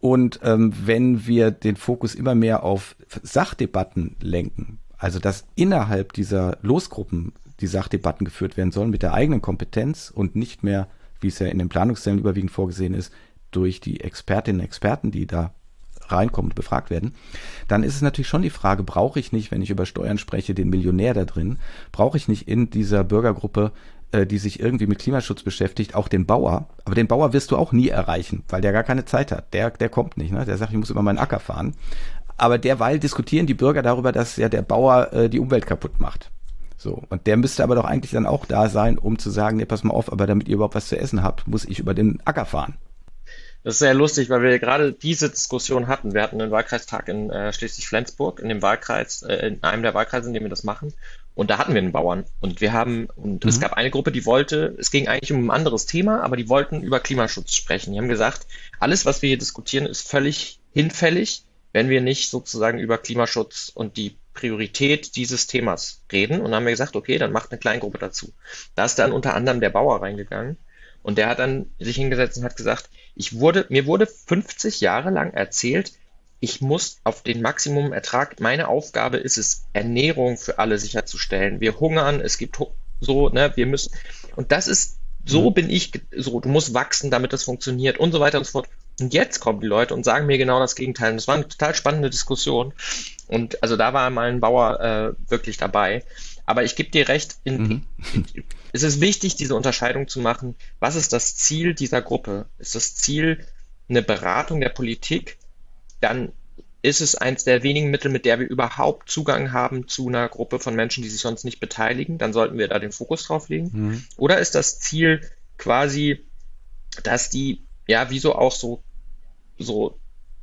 Und ähm, wenn wir den Fokus immer mehr auf Sachdebatten lenken, also dass innerhalb dieser Losgruppen die Sachdebatten geführt werden sollen mit der eigenen Kompetenz und nicht mehr, wie es ja in den Planungszellen überwiegend vorgesehen ist, durch die Expertinnen und Experten, die da reinkommen und befragt werden, dann ist es natürlich schon die Frage, brauche ich nicht, wenn ich über Steuern spreche, den Millionär da drin, brauche ich nicht in dieser Bürgergruppe, äh, die sich irgendwie mit Klimaschutz beschäftigt, auch den Bauer. Aber den Bauer wirst du auch nie erreichen, weil der gar keine Zeit hat. Der, der kommt nicht. Ne? Der sagt, ich muss über meinen Acker fahren. Aber derweil diskutieren die Bürger darüber, dass ja der Bauer äh, die Umwelt kaputt macht. So. Und der müsste aber doch eigentlich dann auch da sein, um zu sagen, nee, pass mal auf, aber damit ihr überhaupt was zu essen habt, muss ich über den Acker fahren. Das ist sehr lustig, weil wir gerade diese Diskussion hatten. Wir hatten einen Wahlkreistag in äh, Schleswig-Flensburg, in dem Wahlkreis, äh, in einem der Wahlkreise, in dem wir das machen. Und da hatten wir einen Bauern. Und wir haben, und mhm. es gab eine Gruppe, die wollte, es ging eigentlich um ein anderes Thema, aber die wollten über Klimaschutz sprechen. Die haben gesagt, alles, was wir hier diskutieren, ist völlig hinfällig, wenn wir nicht sozusagen über Klimaschutz und die Priorität dieses Themas reden. Und dann haben wir gesagt, okay, dann macht eine Kleingruppe dazu. Da ist dann unter anderem der Bauer reingegangen. Und der hat dann sich hingesetzt und hat gesagt, ich wurde, mir wurde 50 Jahre lang erzählt, ich muss auf den Maximum Ertrag, meine Aufgabe ist es, Ernährung für alle sicherzustellen. Wir hungern, es gibt so, ne, wir müssen, und das ist, so mhm. bin ich, so, du musst wachsen, damit das funktioniert und so weiter und so fort. Und jetzt kommen die Leute und sagen mir genau das Gegenteil. Und das war eine total spannende Diskussion. Und also da war mal ein Bauer äh, wirklich dabei. Aber ich gebe dir recht, in, mhm. es ist wichtig, diese Unterscheidung zu machen. Was ist das Ziel dieser Gruppe? Ist das Ziel eine Beratung der Politik? Dann ist es eins der wenigen Mittel, mit der wir überhaupt Zugang haben zu einer Gruppe von Menschen, die sich sonst nicht beteiligen. Dann sollten wir da den Fokus drauf legen. Mhm. Oder ist das Ziel quasi, dass die, ja, wieso auch so, so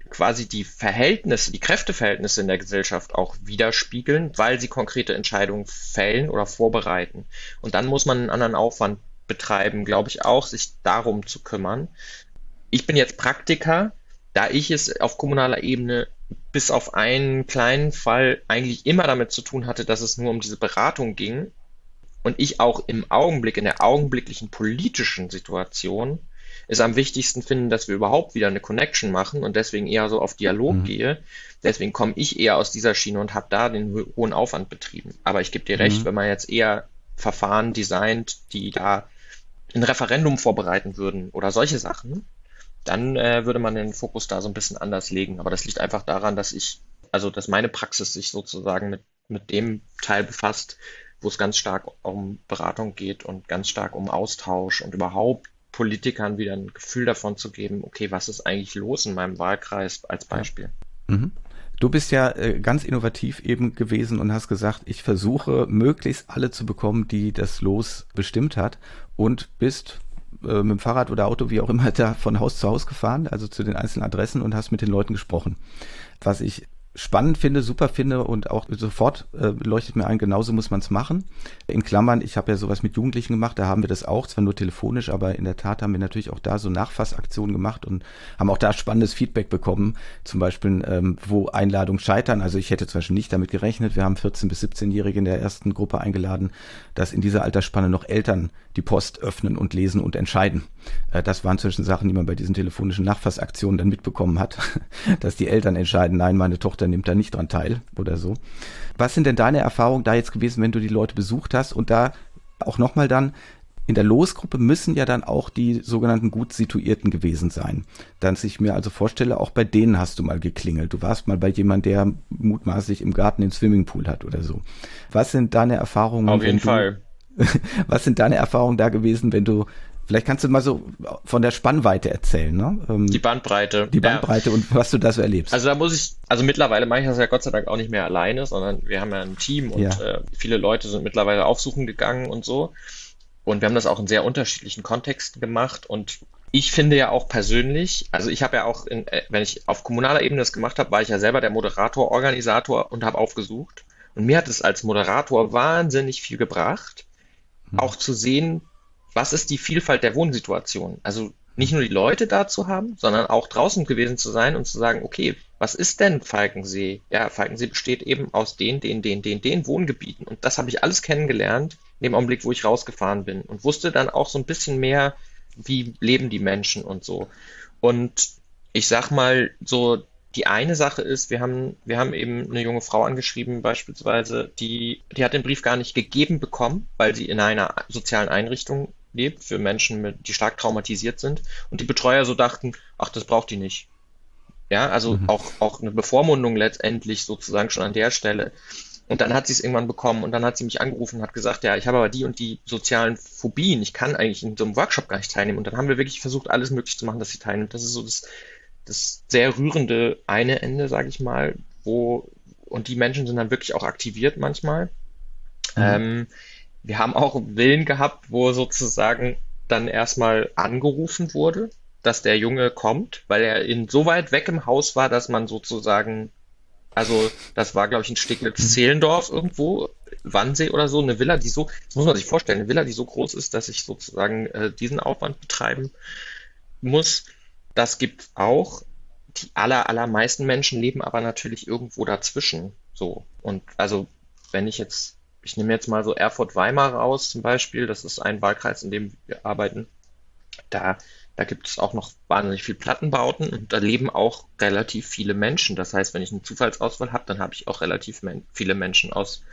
quasi die Verhältnisse, die Kräfteverhältnisse in der Gesellschaft auch widerspiegeln, weil sie konkrete Entscheidungen fällen oder vorbereiten. Und dann muss man einen anderen Aufwand betreiben, glaube ich auch, sich darum zu kümmern. Ich bin jetzt Praktiker, da ich es auf kommunaler Ebene bis auf einen kleinen Fall eigentlich immer damit zu tun hatte, dass es nur um diese Beratung ging und ich auch im Augenblick, in der augenblicklichen politischen Situation es am wichtigsten finden, dass wir überhaupt wieder eine Connection machen und deswegen eher so auf Dialog mhm. gehe. Deswegen komme ich eher aus dieser Schiene und habe da den hohen Aufwand betrieben. Aber ich gebe dir recht, mhm. wenn man jetzt eher Verfahren designt, die da ein Referendum vorbereiten würden oder solche Sachen, dann äh, würde man den Fokus da so ein bisschen anders legen. Aber das liegt einfach daran, dass ich, also dass meine Praxis sich sozusagen mit, mit dem Teil befasst, wo es ganz stark um Beratung geht und ganz stark um Austausch und überhaupt Politikern wieder ein Gefühl davon zu geben, okay, was ist eigentlich los in meinem Wahlkreis als Beispiel. Mhm. Du bist ja äh, ganz innovativ eben gewesen und hast gesagt, ich versuche möglichst alle zu bekommen, die das Los bestimmt hat und bist äh, mit dem Fahrrad oder Auto, wie auch immer, da von Haus zu Haus gefahren, also zu den einzelnen Adressen und hast mit den Leuten gesprochen. Was ich spannend finde, super finde und auch sofort äh, leuchtet mir ein, genauso muss man es machen. In Klammern, ich habe ja sowas mit Jugendlichen gemacht, da haben wir das auch, zwar nur telefonisch, aber in der Tat haben wir natürlich auch da so Nachfassaktionen gemacht und haben auch da spannendes Feedback bekommen, zum Beispiel, ähm, wo Einladungen scheitern. Also ich hätte zum Beispiel nicht damit gerechnet, wir haben 14- bis 17-Jährige in der ersten Gruppe eingeladen, dass in dieser Altersspanne noch Eltern die Post öffnen und lesen und entscheiden. Äh, das waren zwischen Sachen, die man bei diesen telefonischen Nachfassaktionen dann mitbekommen hat, dass die Eltern entscheiden, nein, meine Tochter nimmt da nicht dran teil oder so. Was sind denn deine Erfahrungen da jetzt gewesen, wenn du die Leute besucht hast und da auch nochmal dann, in der Losgruppe müssen ja dann auch die sogenannten gut situierten gewesen sein. Dann ich mir also vorstelle, auch bei denen hast du mal geklingelt. Du warst mal bei jemand, der mutmaßlich im Garten den Swimmingpool hat oder so. Was sind deine Erfahrungen? Auf jeden Fall. was sind deine Erfahrungen da gewesen, wenn du Vielleicht kannst du mal so von der Spannweite erzählen, ne? Ähm, die Bandbreite. Die Bandbreite ja. und was du da so erlebst. Also da muss ich, also mittlerweile mache ich das ja Gott sei Dank auch nicht mehr alleine, sondern wir haben ja ein Team und ja. äh, viele Leute sind mittlerweile aufsuchen gegangen und so. Und wir haben das auch in sehr unterschiedlichen Kontexten gemacht und ich finde ja auch persönlich, also ich habe ja auch, in, äh, wenn ich auf kommunaler Ebene das gemacht habe, war ich ja selber der Moderator, Organisator und habe aufgesucht. Und mir hat es als Moderator wahnsinnig viel gebracht, hm. auch zu sehen, was ist die Vielfalt der Wohnsituation? Also nicht nur die Leute da zu haben, sondern auch draußen gewesen zu sein und zu sagen, okay, was ist denn Falkensee? Ja, Falkensee besteht eben aus den, den, den, den, den Wohngebieten. Und das habe ich alles kennengelernt in dem Augenblick, wo ich rausgefahren bin und wusste dann auch so ein bisschen mehr, wie leben die Menschen und so. Und ich sag mal, so die eine Sache ist, wir haben, wir haben eben eine junge Frau angeschrieben, beispielsweise, die, die hat den Brief gar nicht gegeben bekommen, weil sie in einer sozialen Einrichtung lebt für Menschen, mit, die stark traumatisiert sind. Und die Betreuer so dachten, ach, das braucht die nicht. Ja, also mhm. auch, auch eine Bevormundung letztendlich sozusagen schon an der Stelle. Und dann hat sie es irgendwann bekommen und dann hat sie mich angerufen und hat gesagt, ja, ich habe aber die und die sozialen Phobien, ich kann eigentlich in so einem Workshop gar nicht teilnehmen. Und dann haben wir wirklich versucht, alles möglich zu machen, dass sie teilnimmt. Das ist so das, das sehr rührende eine Ende, sage ich mal, wo, und die Menschen sind dann wirklich auch aktiviert manchmal. Ähm, wir haben auch Willen gehabt, wo sozusagen dann erstmal angerufen wurde, dass der Junge kommt, weil er in so weit weg im Haus war, dass man sozusagen, also das war, glaube ich, in Steglitz-Zehlendorf irgendwo, Wannsee oder so, eine Villa, die so, das muss man sich vorstellen, eine Villa, die so groß ist, dass ich sozusagen äh, diesen Aufwand betreiben muss. Das gibt auch. Die aller, allermeisten Menschen leben aber natürlich irgendwo dazwischen. So. Und also, wenn ich jetzt, ich nehme jetzt mal so Erfurt-Weimar raus zum Beispiel, das ist ein Wahlkreis, in dem wir arbeiten. Da, da gibt es auch noch wahnsinnig viel Plattenbauten und da leben auch relativ viele Menschen. Das heißt, wenn ich eine Zufallsauswahl habe, dann habe ich auch relativ men viele Menschen aus,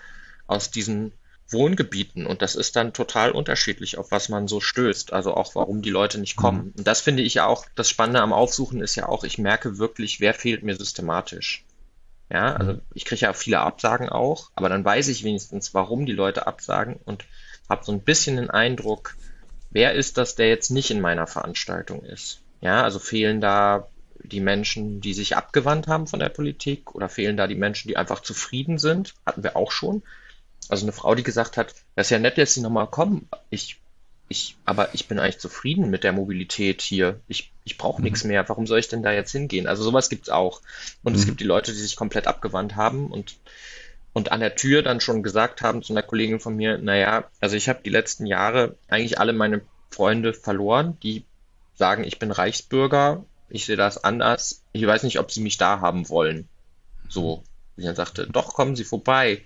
aus diesen Wohngebieten und das ist dann total unterschiedlich, auf was man so stößt, also auch warum die Leute nicht kommen. Mhm. Und das finde ich ja auch, das Spannende am Aufsuchen ist ja auch, ich merke wirklich, wer fehlt mir systematisch. Ja, also ich kriege ja viele Absagen auch, aber dann weiß ich wenigstens, warum die Leute absagen und habe so ein bisschen den Eindruck, wer ist das, der jetzt nicht in meiner Veranstaltung ist. Ja, also fehlen da die Menschen, die sich abgewandt haben von der Politik oder fehlen da die Menschen, die einfach zufrieden sind, hatten wir auch schon. Also eine Frau, die gesagt hat, das ist ja nett, dass Sie nochmal kommen. Ich, ich, aber ich bin eigentlich zufrieden mit der Mobilität hier. Ich, ich brauche mhm. nichts mehr. Warum soll ich denn da jetzt hingehen? Also sowas gibt's auch. Und mhm. es gibt die Leute, die sich komplett abgewandt haben und, und an der Tür dann schon gesagt haben zu einer Kollegin von mir, naja, also ich habe die letzten Jahre eigentlich alle meine Freunde verloren, die sagen, ich bin Reichsbürger, ich sehe das anders, ich weiß nicht, ob sie mich da haben wollen. So. Mhm. dann sagte, doch, kommen Sie vorbei.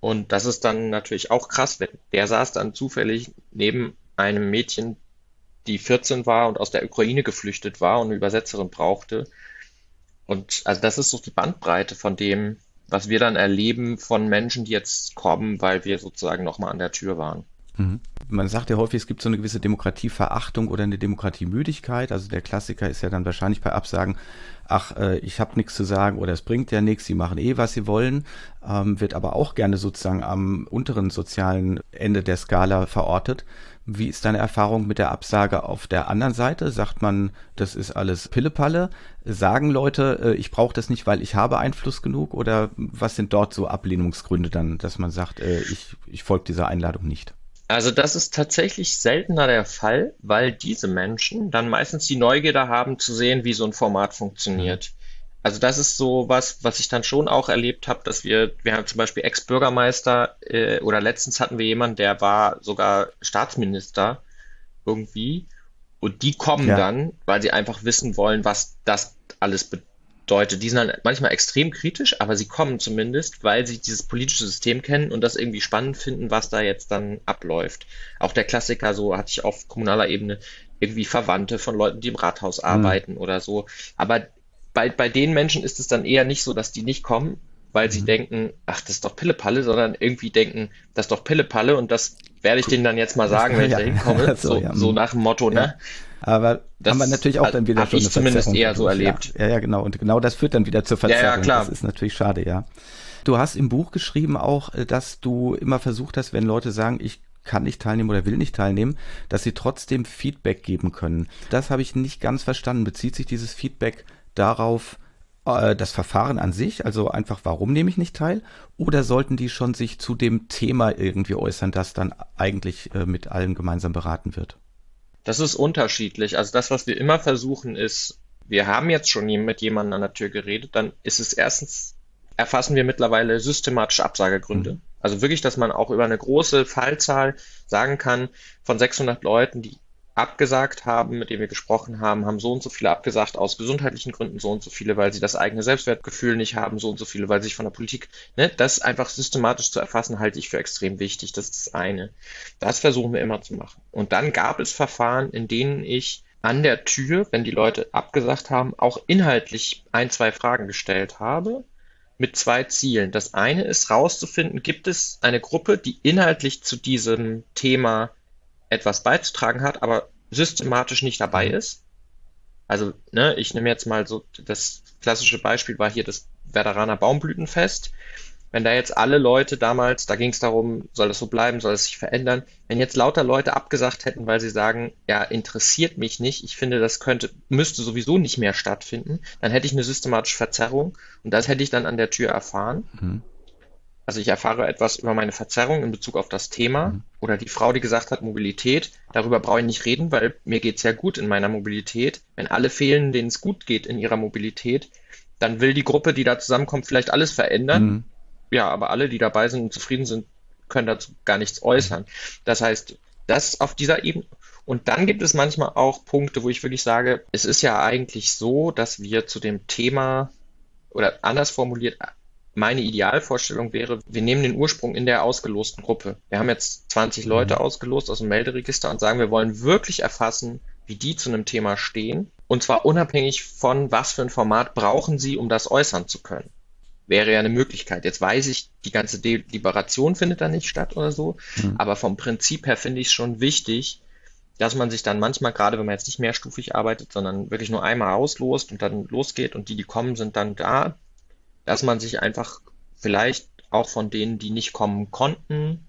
Und das ist dann natürlich auch krass, wenn der saß dann zufällig neben einem Mädchen, die 14 war und aus der Ukraine geflüchtet war und eine Übersetzerin brauchte. Und also das ist so die Bandbreite von dem, was wir dann erleben von Menschen, die jetzt kommen, weil wir sozusagen nochmal an der Tür waren. Mhm. Man sagt ja häufig, es gibt so eine gewisse Demokratieverachtung oder eine Demokratiemüdigkeit. Also der Klassiker ist ja dann wahrscheinlich bei Absagen, ach, äh, ich habe nichts zu sagen oder es bringt ja nichts, sie machen eh, was sie wollen, ähm, wird aber auch gerne sozusagen am unteren sozialen Ende der Skala verortet. Wie ist deine Erfahrung mit der Absage auf der anderen Seite? Sagt man, das ist alles Pillepalle? Sagen Leute, äh, ich brauche das nicht, weil ich habe Einfluss genug? Oder was sind dort so Ablehnungsgründe dann, dass man sagt, äh, ich, ich folge dieser Einladung nicht? Also das ist tatsächlich seltener der Fall, weil diese Menschen dann meistens die Neugierde haben zu sehen, wie so ein Format funktioniert. Also das ist so was, was ich dann schon auch erlebt habe, dass wir, wir haben zum Beispiel Ex-Bürgermeister äh, oder letztens hatten wir jemanden, der war sogar Staatsminister irgendwie und die kommen ja. dann, weil sie einfach wissen wollen, was das alles bedeutet. Die sind dann manchmal extrem kritisch, aber sie kommen zumindest, weil sie dieses politische System kennen und das irgendwie spannend finden, was da jetzt dann abläuft. Auch der Klassiker, so hatte ich auf kommunaler Ebene irgendwie Verwandte von Leuten, die im Rathaus mhm. arbeiten mhm. oder so. Aber bei, bei den Menschen ist es dann eher nicht so, dass die nicht kommen, weil mhm. sie denken, ach, das ist doch Pillepalle, sondern irgendwie denken, das ist doch Pillepalle und das werde ich denen dann jetzt mal sagen, wenn ich da hinkomme. so, so, ja. so, nach dem Motto, ne? Aber das haben wir natürlich auch dann wieder schon ich zumindest Verzerrung eher so erlebt. Ja, ja, genau. Und genau das führt dann wieder zur Verzerrung. Ja, ja, klar. Das ist natürlich schade, ja. Du hast im Buch geschrieben auch, äh, dass du immer versucht hast, wenn Leute sagen, ich kann nicht teilnehmen oder will nicht teilnehmen, dass sie trotzdem Feedback geben können. Das habe ich nicht ganz verstanden. Bezieht sich dieses Feedback darauf, äh, das Verfahren an sich, also einfach, warum nehme ich nicht teil? Oder sollten die schon sich zu dem Thema irgendwie äußern, das dann eigentlich äh, mit allen gemeinsam beraten wird? Das ist unterschiedlich. Also das, was wir immer versuchen, ist, wir haben jetzt schon mit jemandem an der Tür geredet, dann ist es erstens, erfassen wir mittlerweile systematische Absagegründe. Mhm. Also wirklich, dass man auch über eine große Fallzahl sagen kann, von 600 Leuten, die abgesagt haben, mit denen wir gesprochen haben, haben so und so viele abgesagt aus gesundheitlichen Gründen, so und so viele, weil sie das eigene Selbstwertgefühl nicht haben, so und so viele, weil sie sich von der Politik, ne, das einfach systematisch zu erfassen, halte ich für extrem wichtig. Das ist das eine. Das versuchen wir immer zu machen. Und dann gab es Verfahren, in denen ich an der Tür, wenn die Leute abgesagt haben, auch inhaltlich ein, zwei Fragen gestellt habe mit zwei Zielen. Das eine ist rauszufinden, gibt es eine Gruppe, die inhaltlich zu diesem Thema etwas beizutragen hat, aber systematisch nicht dabei mhm. ist. Also, ne, ich nehme jetzt mal so, das klassische Beispiel war hier das Werderaner Baumblütenfest. Wenn da jetzt alle Leute damals, da ging es darum, soll das so bleiben, soll es sich verändern, wenn jetzt lauter Leute abgesagt hätten, weil sie sagen, ja, interessiert mich nicht, ich finde, das könnte, müsste sowieso nicht mehr stattfinden, dann hätte ich eine systematische Verzerrung und das hätte ich dann an der Tür erfahren. Mhm. Also ich erfahre etwas über meine Verzerrung in Bezug auf das Thema mhm. oder die Frau, die gesagt hat Mobilität, darüber brauche ich nicht reden, weil mir geht es ja gut in meiner Mobilität. Wenn alle fehlen, denen es gut geht in ihrer Mobilität, dann will die Gruppe, die da zusammenkommt, vielleicht alles verändern. Mhm. Ja, aber alle, die dabei sind und zufrieden sind, können dazu gar nichts äußern. Das heißt, das auf dieser Ebene. Und dann gibt es manchmal auch Punkte, wo ich wirklich sage, es ist ja eigentlich so, dass wir zu dem Thema oder anders formuliert, meine Idealvorstellung wäre, wir nehmen den Ursprung in der ausgelosten Gruppe. Wir haben jetzt 20 mhm. Leute ausgelost aus dem Melderegister und sagen, wir wollen wirklich erfassen, wie die zu einem Thema stehen. Und zwar unabhängig von, was für ein Format brauchen sie, um das äußern zu können. Wäre ja eine Möglichkeit. Jetzt weiß ich, die ganze Deliberation findet da nicht statt oder so. Mhm. Aber vom Prinzip her finde ich es schon wichtig, dass man sich dann manchmal, gerade wenn man jetzt nicht mehrstufig arbeitet, sondern wirklich nur einmal auslost und dann losgeht und die, die kommen, sind dann da, dass man sich einfach vielleicht auch von denen, die nicht kommen konnten,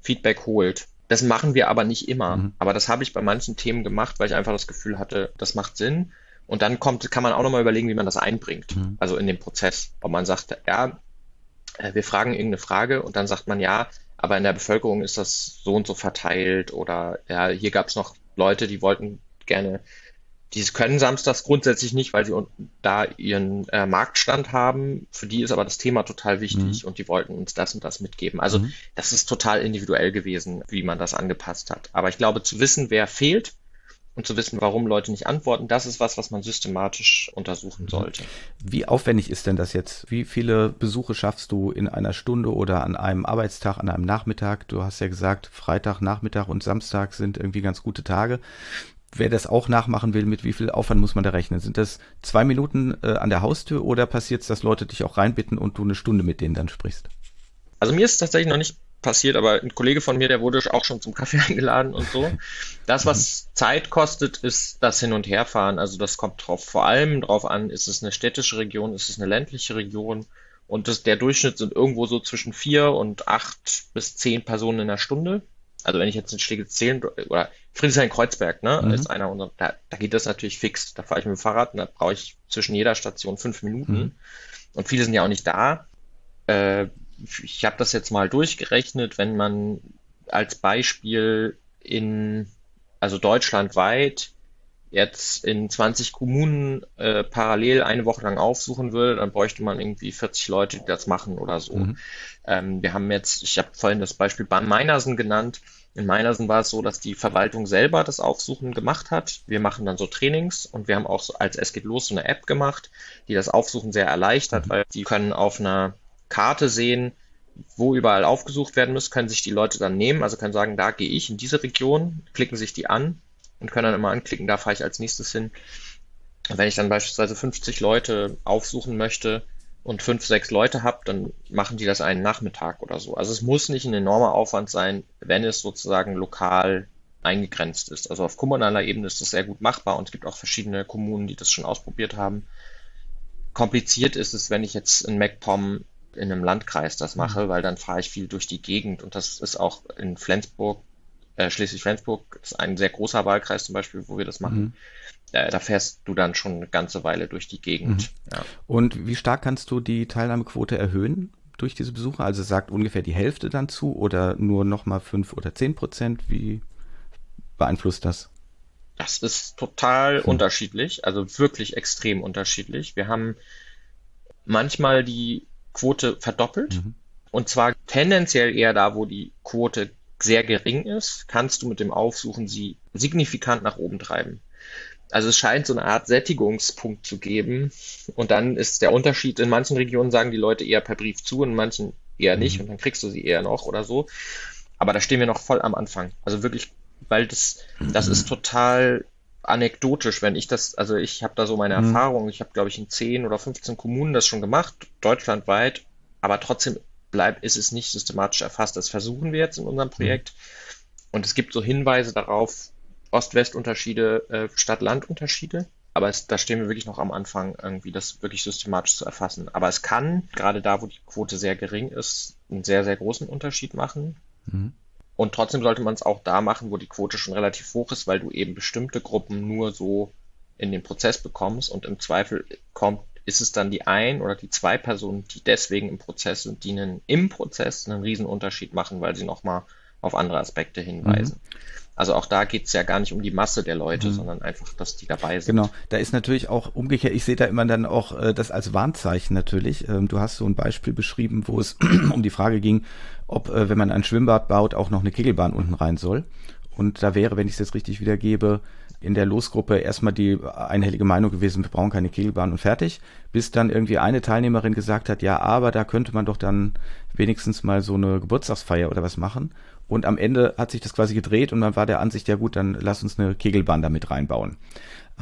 Feedback holt. Das machen wir aber nicht immer. Mhm. Aber das habe ich bei manchen Themen gemacht, weil ich einfach das Gefühl hatte, das macht Sinn. Und dann kommt, kann man auch nochmal überlegen, wie man das einbringt. Mhm. Also in den Prozess. Ob man sagt, ja, äh, wir fragen irgendeine Frage und dann sagt man, ja, aber in der Bevölkerung ist das so und so verteilt oder ja, hier gab es noch Leute, die wollten gerne die können samstags grundsätzlich nicht, weil sie da ihren äh, Marktstand haben. Für die ist aber das Thema total wichtig mhm. und die wollten uns das und das mitgeben. Also mhm. das ist total individuell gewesen, wie man das angepasst hat. Aber ich glaube, zu wissen, wer fehlt und zu wissen, warum Leute nicht antworten, das ist was, was man systematisch untersuchen mhm. sollte. Wie aufwendig ist denn das jetzt? Wie viele Besuche schaffst du in einer Stunde oder an einem Arbeitstag, an einem Nachmittag? Du hast ja gesagt, Freitag, Nachmittag und Samstag sind irgendwie ganz gute Tage wer das auch nachmachen will, mit wie viel Aufwand muss man da rechnen? Sind das zwei Minuten äh, an der Haustür oder passiert es, dass Leute dich auch reinbitten und du eine Stunde mit denen dann sprichst? Also mir ist es tatsächlich noch nicht passiert, aber ein Kollege von mir, der wurde auch schon zum Kaffee eingeladen und so. Das, was mhm. Zeit kostet, ist das Hin- und Herfahren. Also das kommt drauf, vor allem drauf an, ist es eine städtische Region, ist es eine ländliche Region. Und das, der Durchschnitt sind irgendwo so zwischen vier und acht bis zehn Personen in der Stunde. Also wenn ich jetzt in Steglitz zählen, oder Friedrichshain-Kreuzberg, ne, mhm. ist einer unserer, da, da geht das natürlich fix. Da fahre ich mit dem Fahrrad und da brauche ich zwischen jeder Station fünf Minuten. Mhm. Und viele sind ja auch nicht da. Äh, ich habe das jetzt mal durchgerechnet, wenn man als Beispiel in, also deutschlandweit jetzt in 20 Kommunen äh, parallel eine Woche lang aufsuchen will, dann bräuchte man irgendwie 40 Leute, die das machen oder so. Mhm. Ähm, wir haben jetzt, ich habe vorhin das Beispiel Bahn Meinersen genannt. In Meinersen war es so, dass die Verwaltung selber das Aufsuchen gemacht hat. Wir machen dann so Trainings und wir haben auch so als Es geht los so eine App gemacht, die das Aufsuchen sehr erleichtert, mhm. weil die können auf einer Karte sehen, wo überall aufgesucht werden muss, können sich die Leute dann nehmen, also können sagen, da gehe ich in diese Region, klicken sich die an und können dann immer anklicken, da fahre ich als nächstes hin. wenn ich dann beispielsweise 50 Leute aufsuchen möchte und fünf, sechs Leute habe, dann machen die das einen Nachmittag oder so. Also es muss nicht ein enormer Aufwand sein, wenn es sozusagen lokal eingegrenzt ist. Also auf kommunaler Ebene ist das sehr gut machbar und es gibt auch verschiedene Kommunen, die das schon ausprobiert haben. Kompliziert ist es, wenn ich jetzt in MacPom in einem Landkreis das mache, mhm. weil dann fahre ich viel durch die Gegend und das ist auch in Flensburg äh, Schleswig-Flensburg ist ein sehr großer Wahlkreis zum Beispiel, wo wir das machen. Mhm. Äh, da fährst du dann schon eine ganze Weile durch die Gegend. Mhm. Ja. Und wie stark kannst du die Teilnahmequote erhöhen durch diese Besucher? Also sagt ungefähr die Hälfte dann zu oder nur nochmal fünf oder zehn Prozent? Wie beeinflusst das? Das ist total hm. unterschiedlich, also wirklich extrem unterschiedlich. Wir haben manchmal die Quote verdoppelt. Mhm. Und zwar tendenziell eher da, wo die Quote sehr gering ist, kannst du mit dem Aufsuchen sie signifikant nach oben treiben. Also es scheint so eine Art Sättigungspunkt zu geben. Und dann ist der Unterschied, in manchen Regionen sagen die Leute eher per Brief zu, in manchen eher nicht mhm. und dann kriegst du sie eher noch oder so. Aber da stehen wir noch voll am Anfang. Also wirklich, weil das, das ist total anekdotisch, wenn ich das, also ich habe da so meine mhm. Erfahrung, ich habe glaube ich in 10 oder 15 Kommunen das schon gemacht, deutschlandweit, aber trotzdem bleibt, ist es nicht systematisch erfasst. Das versuchen wir jetzt in unserem Projekt. Und es gibt so Hinweise darauf, Ost-West-Unterschiede, äh, Stadt-Land-Unterschiede. Aber es, da stehen wir wirklich noch am Anfang, irgendwie das wirklich systematisch zu erfassen. Aber es kann, gerade da, wo die Quote sehr gering ist, einen sehr, sehr großen Unterschied machen. Mhm. Und trotzdem sollte man es auch da machen, wo die Quote schon relativ hoch ist, weil du eben bestimmte Gruppen nur so in den Prozess bekommst und im Zweifel kommt ist es dann die ein oder die zwei Personen, die deswegen im Prozess sind, die einen, im Prozess einen riesen Unterschied machen, weil sie nochmal auf andere Aspekte hinweisen. Mhm. Also auch da geht es ja gar nicht um die Masse der Leute, mhm. sondern einfach, dass die dabei sind. Genau, da ist natürlich auch umgekehrt, ich sehe da immer dann auch äh, das als Warnzeichen natürlich. Ähm, du hast so ein Beispiel beschrieben, wo es um die Frage ging, ob, äh, wenn man ein Schwimmbad baut, auch noch eine Kegelbahn unten rein soll. Und da wäre, wenn ich es jetzt richtig wiedergebe, in der Losgruppe erstmal die einhellige Meinung gewesen, wir brauchen keine Kegelbahn und fertig, bis dann irgendwie eine Teilnehmerin gesagt hat, ja, aber da könnte man doch dann wenigstens mal so eine Geburtstagsfeier oder was machen. Und am Ende hat sich das quasi gedreht und man war der Ansicht, ja gut, dann lass uns eine Kegelbahn damit reinbauen.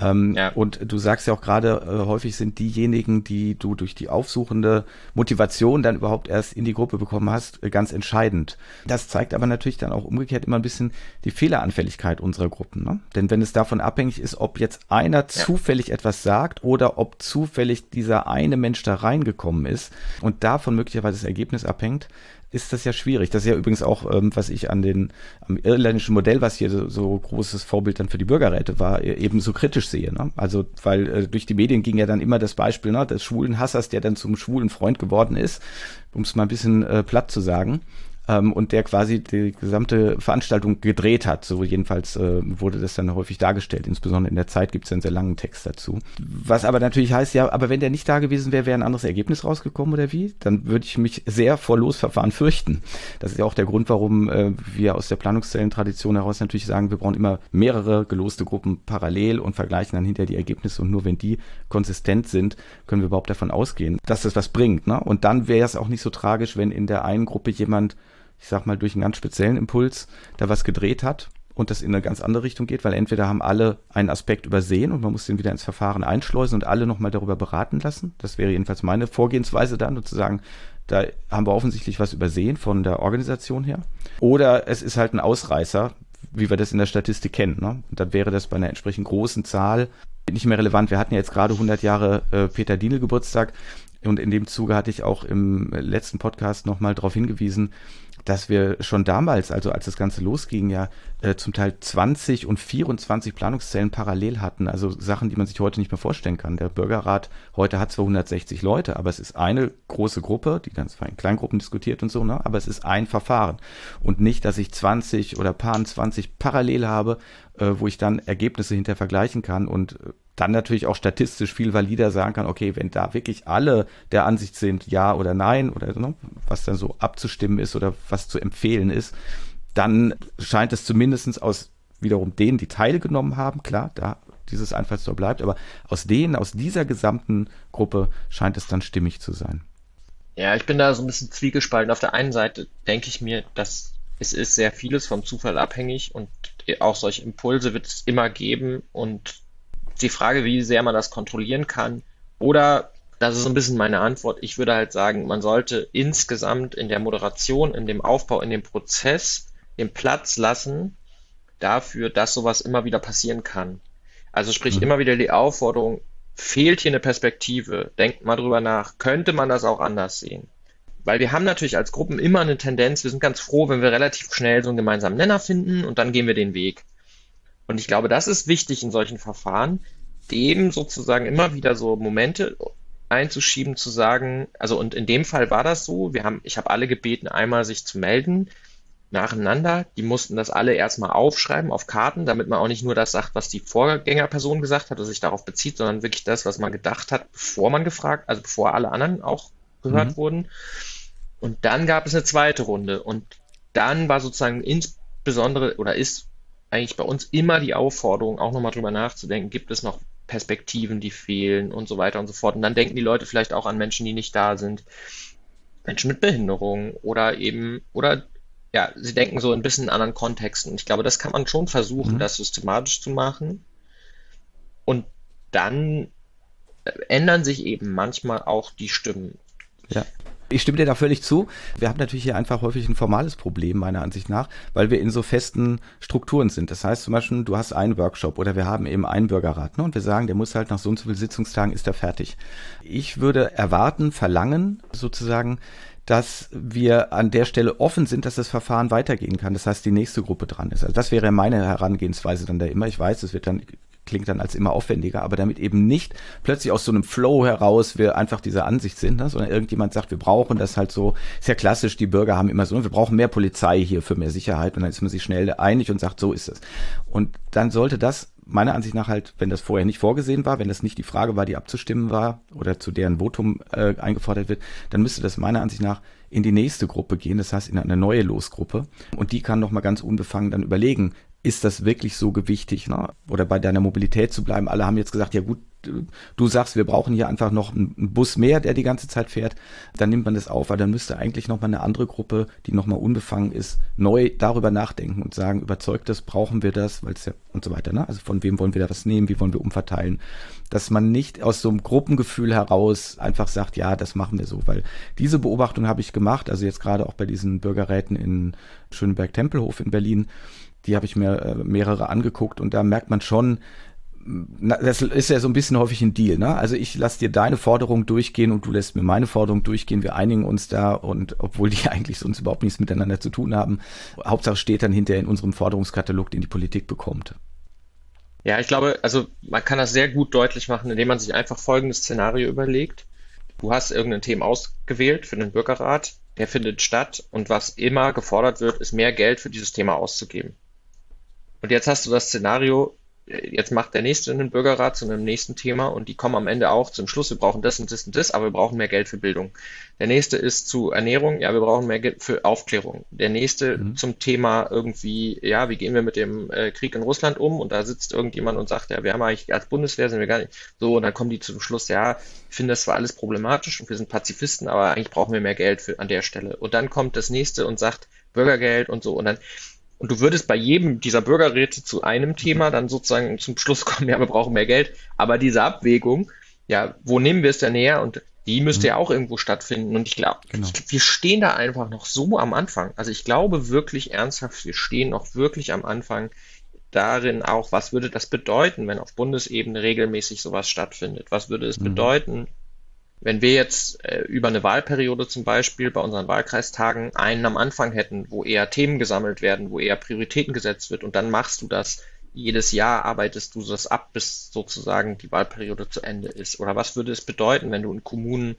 Ähm, ja. Und du sagst ja auch gerade, äh, häufig sind diejenigen, die du durch die aufsuchende Motivation dann überhaupt erst in die Gruppe bekommen hast, äh, ganz entscheidend. Das zeigt aber natürlich dann auch umgekehrt immer ein bisschen die Fehleranfälligkeit unserer Gruppen. Ne? Denn wenn es davon abhängig ist, ob jetzt einer ja. zufällig etwas sagt oder ob zufällig dieser eine Mensch da reingekommen ist und davon möglicherweise das Ergebnis abhängt, ist das ja schwierig. Das ist ja übrigens auch, ähm, was ich an den am irländischen Modell, was hier so, so großes Vorbild dann für die Bürgerräte war, e, eben so kritisch sehe. Ne? Also, weil äh, durch die Medien ging ja dann immer das Beispiel ne, des schwulen Hassers, der dann zum schwulen Freund geworden ist, um es mal ein bisschen äh, platt zu sagen ähm, und der quasi die gesamte Veranstaltung gedreht hat. So jedenfalls äh, wurde das dann häufig dargestellt. Insbesondere in der Zeit gibt es einen sehr langen Text dazu. Was aber natürlich heißt, ja, aber wenn der nicht da gewesen wäre, wäre ein anderes Ergebnis rausgekommen oder wie? Dann würde ich mich sehr vor Losverfahren fürchten. Das ist ja auch der Grund, warum äh, wir aus der Planungszellentradition heraus natürlich sagen, wir brauchen immer mehrere geloste Gruppen parallel und vergleichen dann hinter die Ergebnisse und nur wenn die konsistent sind, können wir überhaupt davon ausgehen, dass das was bringt. Ne? Und dann wäre es auch nicht so tragisch, wenn in der einen Gruppe jemand ich sag mal, durch einen ganz speziellen Impuls da was gedreht hat und das in eine ganz andere Richtung geht, weil entweder haben alle einen Aspekt übersehen und man muss den wieder ins Verfahren einschleusen und alle nochmal darüber beraten lassen. Das wäre jedenfalls meine Vorgehensweise dann, sozusagen, da haben wir offensichtlich was übersehen von der Organisation her. Oder es ist halt ein Ausreißer, wie wir das in der Statistik kennen. Ne? Und dann wäre das bei einer entsprechend großen Zahl nicht mehr relevant. Wir hatten ja jetzt gerade 100 Jahre äh, Peter Dienel Geburtstag und in dem Zuge hatte ich auch im letzten Podcast nochmal darauf hingewiesen, dass wir schon damals, also als das Ganze losging, ja äh, zum Teil 20 und 24 Planungszellen parallel hatten. Also Sachen, die man sich heute nicht mehr vorstellen kann. Der Bürgerrat heute hat zwar 160 Leute, aber es ist eine große Gruppe, die ganz fein Kleingruppen diskutiert und so, ne? aber es ist ein Verfahren. Und nicht, dass ich 20 oder paar 20 parallel habe, äh, wo ich dann Ergebnisse hinter vergleichen kann und äh, dann natürlich auch statistisch viel valider sagen kann, okay, wenn da wirklich alle der Ansicht sind, ja oder nein, oder ne, was dann so abzustimmen ist oder was zu empfehlen ist, dann scheint es zumindestens aus wiederum denen, die teilgenommen haben, klar, da dieses Einfallstor bleibt, aber aus denen, aus dieser gesamten Gruppe scheint es dann stimmig zu sein. Ja, ich bin da so ein bisschen zwiegespalten. Auf der einen Seite denke ich mir, dass es ist sehr vieles vom Zufall abhängig und auch solche Impulse wird es immer geben und die Frage, wie sehr man das kontrollieren kann. Oder, das ist ein bisschen meine Antwort, ich würde halt sagen, man sollte insgesamt in der Moderation, in dem Aufbau, in dem Prozess den Platz lassen dafür, dass sowas immer wieder passieren kann. Also sprich mhm. immer wieder die Aufforderung, fehlt hier eine Perspektive, denkt mal drüber nach, könnte man das auch anders sehen? Weil wir haben natürlich als Gruppen immer eine Tendenz, wir sind ganz froh, wenn wir relativ schnell so einen gemeinsamen Nenner finden und dann gehen wir den Weg. Und ich glaube, das ist wichtig in solchen Verfahren, dem sozusagen immer wieder so Momente einzuschieben, zu sagen, also und in dem Fall war das so, wir haben, ich habe alle gebeten, einmal sich zu melden, nacheinander. Die mussten das alle erstmal aufschreiben auf Karten, damit man auch nicht nur das sagt, was die Vorgängerperson gesagt hat, oder sich darauf bezieht, sondern wirklich das, was man gedacht hat, bevor man gefragt, also bevor alle anderen auch gehört mhm. wurden. Und dann gab es eine zweite Runde und dann war sozusagen insbesondere oder ist eigentlich bei uns immer die Aufforderung, auch nochmal drüber nachzudenken, gibt es noch Perspektiven, die fehlen und so weiter und so fort. Und dann denken die Leute vielleicht auch an Menschen, die nicht da sind. Menschen mit Behinderung oder eben, oder ja, sie denken so ein bisschen in anderen Kontexten. Und ich glaube, das kann man schon versuchen, mhm. das systematisch zu machen. Und dann ändern sich eben manchmal auch die Stimmen. Ja. Ich stimme dir da völlig zu. Wir haben natürlich hier einfach häufig ein formales Problem, meiner Ansicht nach, weil wir in so festen Strukturen sind. Das heißt zum Beispiel, du hast einen Workshop oder wir haben eben einen Bürgerrat ne, und wir sagen, der muss halt nach so und so vielen Sitzungstagen ist er fertig. Ich würde erwarten, verlangen sozusagen, dass wir an der Stelle offen sind, dass das Verfahren weitergehen kann. Das heißt, die nächste Gruppe dran ist. Also das wäre meine Herangehensweise dann da immer. Ich weiß, es wird dann klingt dann als immer aufwendiger, aber damit eben nicht plötzlich aus so einem Flow heraus wir einfach dieser Ansicht sind, ne? sondern irgendjemand sagt, wir brauchen das halt so, ist ja klassisch, die Bürger haben immer so, wir brauchen mehr Polizei hier für mehr Sicherheit und dann ist man sich schnell einig und sagt, so ist es. Und dann sollte das meiner Ansicht nach halt, wenn das vorher nicht vorgesehen war, wenn das nicht die Frage war, die abzustimmen war oder zu deren Votum äh, eingefordert wird, dann müsste das meiner Ansicht nach in die nächste Gruppe gehen, das heißt in eine neue Losgruppe. Und die kann nochmal ganz unbefangen dann überlegen, ist das wirklich so gewichtig? Ne? Oder bei deiner Mobilität zu bleiben. Alle haben jetzt gesagt, ja gut, du sagst, wir brauchen hier einfach noch einen Bus mehr, der die ganze Zeit fährt, dann nimmt man das auf, weil dann müsste eigentlich nochmal eine andere Gruppe, die nochmal unbefangen ist, neu darüber nachdenken und sagen, überzeugt das, brauchen wir das, weil es ja und so weiter, ne? Also von wem wollen wir da was nehmen, wie wollen wir umverteilen? Dass man nicht aus so einem Gruppengefühl heraus einfach sagt, ja, das machen wir so, weil diese Beobachtung habe ich gemacht, also jetzt gerade auch bei diesen Bürgerräten in Schöneberg-Tempelhof in Berlin, die habe ich mir äh, mehrere angeguckt und da merkt man schon, das ist ja so ein bisschen häufig ein Deal, ne? Also ich lasse dir deine Forderung durchgehen und du lässt mir meine Forderung durchgehen. Wir einigen uns da und obwohl die eigentlich sonst überhaupt nichts miteinander zu tun haben, Hauptsache steht dann hinterher in unserem Forderungskatalog, den die Politik bekommt. Ja, ich glaube, also man kann das sehr gut deutlich machen, indem man sich einfach folgendes Szenario überlegt. Du hast irgendein Thema ausgewählt für den Bürgerrat, der findet statt und was immer gefordert wird, ist mehr Geld für dieses Thema auszugeben. Und jetzt hast du das Szenario, jetzt macht der nächste einen Bürgerrat zu einem nächsten Thema und die kommen am Ende auch zum Schluss, wir brauchen das und das und das, aber wir brauchen mehr Geld für Bildung. Der nächste ist zu Ernährung, ja, wir brauchen mehr Geld für Aufklärung. Der nächste mhm. zum Thema irgendwie, ja, wie gehen wir mit dem äh, Krieg in Russland um? Und da sitzt irgendjemand und sagt, ja, wir haben eigentlich als Bundeswehr sind wir gar nicht so und dann kommen die zum Schluss, ja, ich finde das zwar alles problematisch und wir sind Pazifisten, aber eigentlich brauchen wir mehr Geld für, an der Stelle. Und dann kommt das nächste und sagt Bürgergeld und so und dann und du würdest bei jedem dieser Bürgerräte zu einem Thema dann sozusagen zum Schluss kommen, ja, wir brauchen mehr Geld. Aber diese Abwägung, ja, wo nehmen wir es denn her? Und die müsste mhm. ja auch irgendwo stattfinden. Und ich glaube, genau. wir stehen da einfach noch so am Anfang. Also ich glaube wirklich ernsthaft, wir stehen noch wirklich am Anfang darin auch, was würde das bedeuten, wenn auf Bundesebene regelmäßig sowas stattfindet? Was würde es mhm. bedeuten, wenn wir jetzt äh, über eine Wahlperiode zum Beispiel bei unseren Wahlkreistagen einen am Anfang hätten, wo eher Themen gesammelt werden, wo eher Prioritäten gesetzt wird und dann machst du das jedes Jahr arbeitest du das ab, bis sozusagen die Wahlperiode zu Ende ist? Oder was würde es bedeuten, wenn du in Kommunen,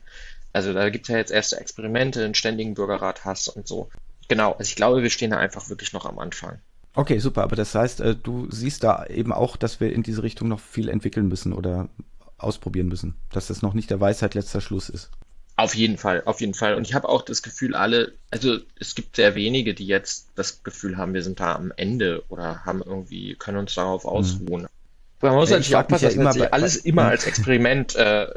also da gibt es ja jetzt erste Experimente, einen ständigen Bürgerrat hast und so. Genau, also ich glaube, wir stehen da einfach wirklich noch am Anfang. Okay, super, aber das heißt, äh, du siehst da eben auch, dass wir in diese Richtung noch viel entwickeln müssen oder ausprobieren müssen, dass das noch nicht der Weisheit letzter Schluss ist. Auf jeden Fall, auf jeden Fall. Und ich habe auch das Gefühl, alle, also es gibt sehr wenige, die jetzt das Gefühl haben, wir sind da am Ende oder haben irgendwie, können uns darauf hm. ausruhen. Mhm. Man muss ja, natürlich aufpassen, ja dass man sich alles immer als Experiment äh,